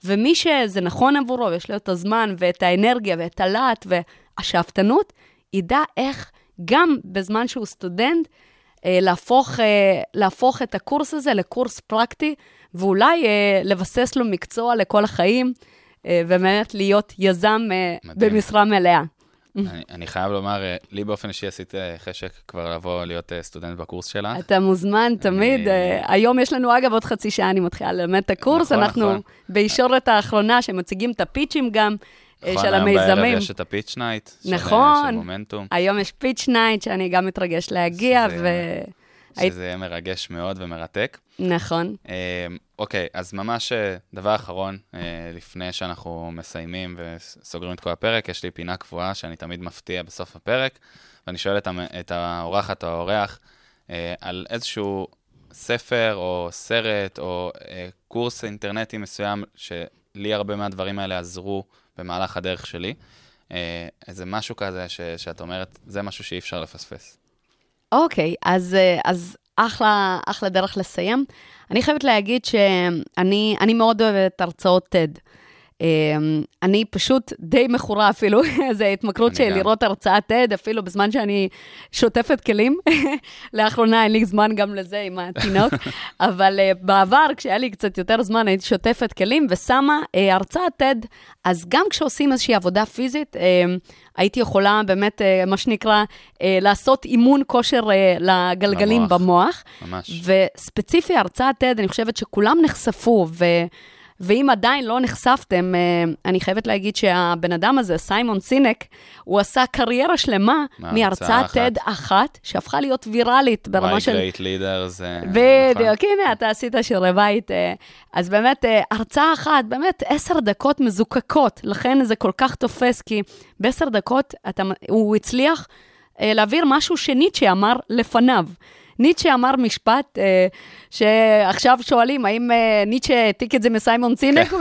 ומי שזה נכון עבורו, יש לו את הזמן ואת האנרגיה ואת הלהט והשאפתנות, ידע איך גם בזמן שהוא סטודנט, אה, להפוך, אה, להפוך את הקורס הזה לקורס פרקטי, ואולי אה, לבסס לו מקצוע לכל החיים, ובאמת להיות יזם אה, מדהים. במשרה מלאה. אני, אני חייב לומר, אה, לי באופן אישי עשית אה, חשק כבר לבוא להיות אה, סטודנט בקורס שלך. אתה מוזמן תמיד. אני- אה, היום יש לנו, אגב, עוד חצי שעה אני מתחילה ללמד את הקורס. נכון, אנחנו נכון. בישורת האחרונה, שמציגים את הפיצ'ים גם אה, נכון, של היום המיזמים. בערב יש את ה Pitch Night. של, אה, נכון. של מומנטום, היום יש Pitch Night, שאני גם מתרגש להגיע, שזה- ו... היית- שזה יהיה מרגש מאוד ומרתק. נכון. אוקיי, אז ממש אה, דבר אחרון, אה, לפני שאנחנו מסיימים וסוגרים את כל הפרק, יש לי פינה קבועה שאני תמיד מפתיע בסוף הפרק, ואני שואל את, המ- את האורחת או האורח אה, על איזשהו ספר או סרט או קורס אינטרנטי מסוים, שלי הרבה מהדברים האלה עזרו במהלך הדרך שלי. איזה משהו כזה ש, שאת אומרת, זה משהו שאי אפשר לפספס. אוקיי, אז, אה, אז אחלה, אחלה דרך לסיים. אני חייבת להגיד שאני אני מאוד אוהבת הרצאות TED. אה, אני פשוט די מכורה אפילו, זו התמכרות גם. לראות הרצאת TED, אפילו בזמן שאני שוטפת כלים. לאחרונה אין לי זמן גם לזה עם התינוק, אבל uh, בעבר, כשהיה לי קצת יותר זמן, הייתי שוטפת כלים ושמה uh, הרצאת TED, אז גם כשעושים איזושהי עבודה פיזית, uh, הייתי יכולה באמת, מה שנקרא, לעשות אימון כושר לגלגלים למוח. במוח. ממש. וספציפי הרצאת TED, אני חושבת שכולם נחשפו, ו... ואם עדיין לא נחשפתם, אה, אני חייבת להגיד שהבן אדם הזה, סיימון סינק, הוא עשה קריירה שלמה מהרצאת. TED אחת, שהפכה להיות ויראלית ברמה של... Great Leaders, אה, נכון? בדיוק, הנה, אתה עשית שיעורי בית. אה, אז באמת, אה, הרצאה אחת, באמת עשר דקות מזוקקות, לכן זה כל כך תופס, כי בעשר דקות אתה, הוא הצליח להעביר משהו שניטשה אמר לפניו. ניטשה אמר משפט אה, שעכשיו שואלים, האם אה, ניטשה העתיק את זה מסיימון סינק?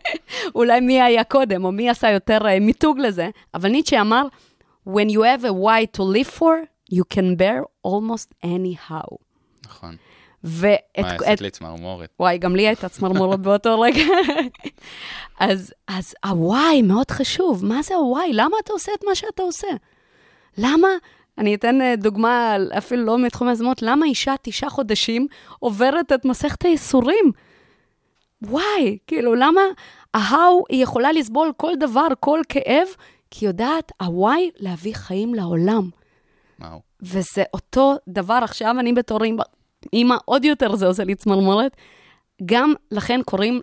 אולי מי היה קודם, או מי עשה יותר אה, מיתוג לזה, אבל ניטשה אמר, When you have a why to live for, you can bear almost anyhow. נכון. ואת... מה, עשית לי צמרמורת. וואי, גם לי הייתה צמרמורת באותו רגע. אז, אז הוואי מאוד חשוב. מה זה הוואי? למה אתה עושה את מה שאתה עושה? למה? אני אתן אה, דוגמה, אפילו לא מתחום היזמות, למה אישה תשעה חודשים עוברת את מסכת הייסורים? וואי, כאילו, למה ההאו היא יכולה לסבול כל דבר, כל כאב, כי יודעת, הוואי, להביא חיים לעולם. וואו. וזה אותו דבר עכשיו, אני בתור אימא עוד יותר זה עושה לי צמרמורת. גם לכן קוראים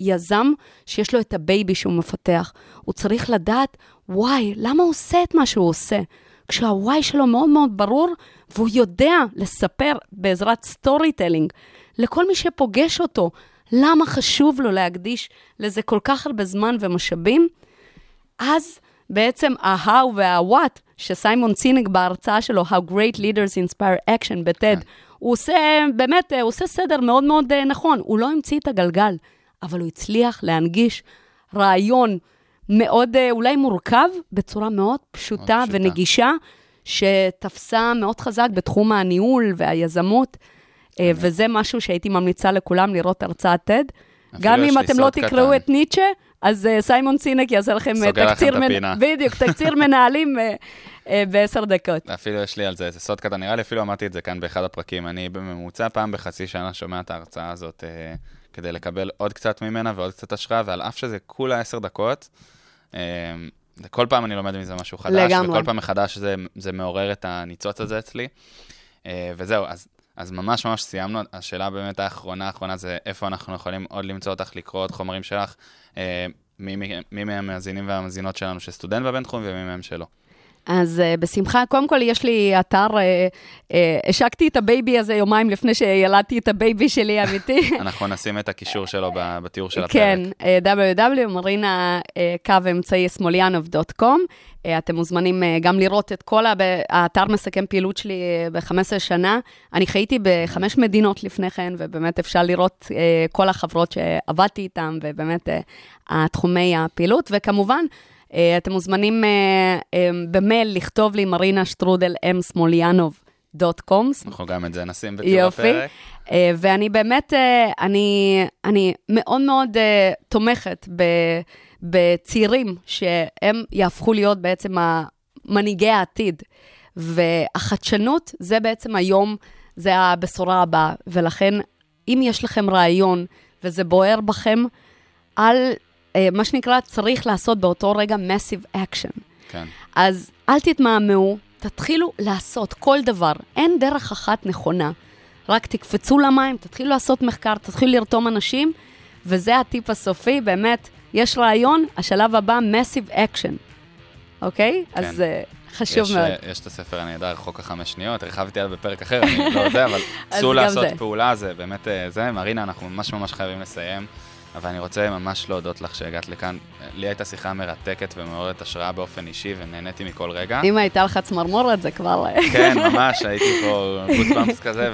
ליזם שיש לו את ה baby שהוא מפתח. הוא צריך לדעת, וואי, למה הוא עושה את מה שהוא עושה? כשהוואי שלו מאוד מאוד ברור, והוא יודע לספר בעזרת storytelling לכל מי שפוגש אותו, למה חשוב לו להקדיש לזה כל כך הרבה זמן ומשאבים, אז בעצם ה-how וה-what, שסיימון סינק בהרצאה שלו, How Great Leaders Inspire Action בטד, הוא עושה, באמת, הוא עושה סדר מאוד מאוד אה, נכון. הוא לא המציא את הגלגל, אבל הוא הצליח להנגיש רעיון מאוד אה, אולי מורכב, בצורה מאוד פשוטה מאוד פשוטה. ונגישה, שתפסה מאוד חזק בתחום הניהול והיזמות, אה, וזה משהו שהייתי ממליצה לכולם לראות הרצאת TED. גם אם אתם לא תקראו קטן. את ניטשה, אז אה, סיימון סינק יעשה לכם לכם תקציר, את הפינה. בדיוק, תקציר מנהלים בעשר דקות. אפילו יש לי על זה איזה סוד קטן, נראה לי אפילו אמרתי את זה כאן באחד הפרקים. אני בממוצע פעם בחצי שנה שומע את ההרצאה הזאת אה, כדי לקבל עוד קצת ממנה ועוד קצת השראה, ועל אף שזה כולה עשר דקות, כל פעם אני לומד מזה משהו חדש, לגמרי. וכל פעם מחדש זה, זה מעורר את הניצוץ הזה אצלי. אה, וזהו, אז, אז ממש ממש סיימנו. השאלה באמת האחרונה האחרונה זה איפה אנחנו יכולים עוד למצוא אותך, לקרוא עוד חומרים שלך, אה, מי, מי, מי מהמאזינים והמאזינות שלנו שסטודנט בבינתחומי ומי מהם שלא. אז uh, בשמחה, קודם כל יש לי אתר, uh, uh, השקתי את ה baby הזה יומיים לפני שילדתי את ה baby שלי האמיתי. אנחנו נשים את הקישור שלו בתיאור של הפרק. כן, אמצעי סמוליאנוב.com. אה, אתם מוזמנים אה, גם לראות את כל, הב- האתר מסכם פעילות שלי אה, ב-15 שנה. אני חייתי בחמש מדינות לפני כן, ובאמת אפשר לראות אה, כל החברות שעבדתי איתן, ובאמת אה, התחומי הפעילות. וכמובן, אתם מוזמנים אה, אה, במייל לכתוב לי מרינה שטרודל אם סמוליאנוב. דוט קום, אנחנו גם את זה נשים בתיאור יופי. הפרק. אה, ואני באמת, אה, אני, אני מאוד מאוד אה, תומכת ב, בצעירים שהם יהפכו להיות בעצם מנהיגי העתיד. והחדשנות זה בעצם היום, זה הבשורה הבאה. ולכן, אם יש לכם רעיון וזה בוער בכם, אה, מה שנקרא, צריך לעשות באותו רגע massive action. כן. אז אל תתמהמהו, תתחילו לעשות כל דבר. אין דרך אחת נכונה. רק תקפצו למים, תתחילו לעשות מחקר, תתחילו לרתום אנשים, וזה הטיפ הסופי, באמת, יש רעיון, השלב הבא, massive action, אוקיי? כן. אז uh, חשוב יש, מאוד. אה, יש את הספר הנהדר, חוק החמש שניות, הרחבתי עליו בפרק אחר, אני לא יודע, אבל צאו לעשות זה. פעולה, זה באמת אה, זה. מרינה, אנחנו ממש ממש חייבים לסיים, אבל אני רוצה ממש להודות לך שהגעת לכאן. לי הייתה שיחה מרתקת ומעוררת השראה באופן אישי, ונהניתי מכל רגע. אם הייתה לך צמרמורת, זה כבר... כן, ממש, הייתי פה גוטבאמפס כזה,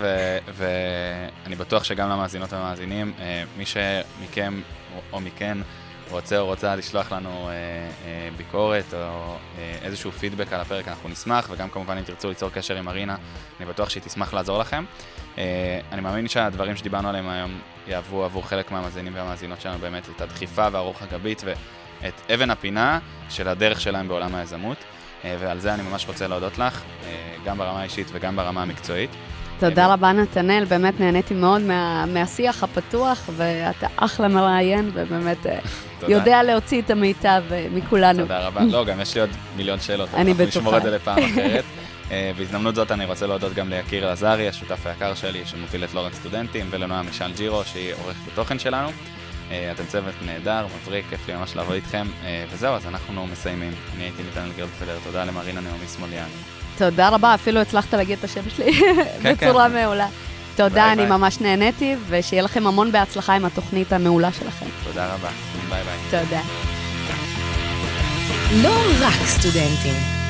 ואני בטוח שגם למאזינות והמאזינים, אה, מי שמכם או מכן רוצה או רוצה לשלוח לנו אה, אה, ביקורת או אה, איזשהו פידבק על הפרק, אנחנו נשמח, וגם כמובן אם תרצו ליצור קשר עם מרינה, אני בטוח שהיא תשמח לעזור לכם. אה, אני מאמין שהדברים שדיברנו עליהם היום יהוו עבור חלק מהמאזינים והמאזינות שלנו באמת את הדחיפה והרוח הגבית ואת אבן הפינה של הדרך שלהם בעולם היזמות. אה, ועל זה אני ממש רוצה להודות לך, אה, גם ברמה האישית וגם ברמה המקצועית. תודה רבה, נתנאל, באמת נהניתי מאוד מה, מהשיח הפתוח, ואתה אחלה מראיין, ובאמת אה. יודע להוציא את המיטב אה, מכולנו. תודה רבה. לא, גם יש לי עוד מיליון שאלות, אני אנחנו בטוחה. נשמור את זה לפעם אחרת. אה, בהזדמנות זאת אני רוצה להודות גם ליקיר אלעזרי, השותף היקר שלי, שמוביל את לורנס סטודנטים, ולנועה מישל ג'ירו, שהיא עורכת התוכן שלנו. אה, אתם צוות נהדר, מבריק, כיף לי ממש לעבוד איתכם. אה, וזהו, אז אנחנו מסיימים. אני הייתי נתנאל גרדפלר, תודה למרינה נעמי סמוליאנוב. תודה רבה, אפילו הצלחת להגיד את השם שלי בצורה מעולה. תודה, אני. ממש נהניתי, ושיהיה לכם המון בהצלחה עם התוכנית המעולה שלכם. תודה רבה. ביי ביי. תודה. לא רק סטודנטים.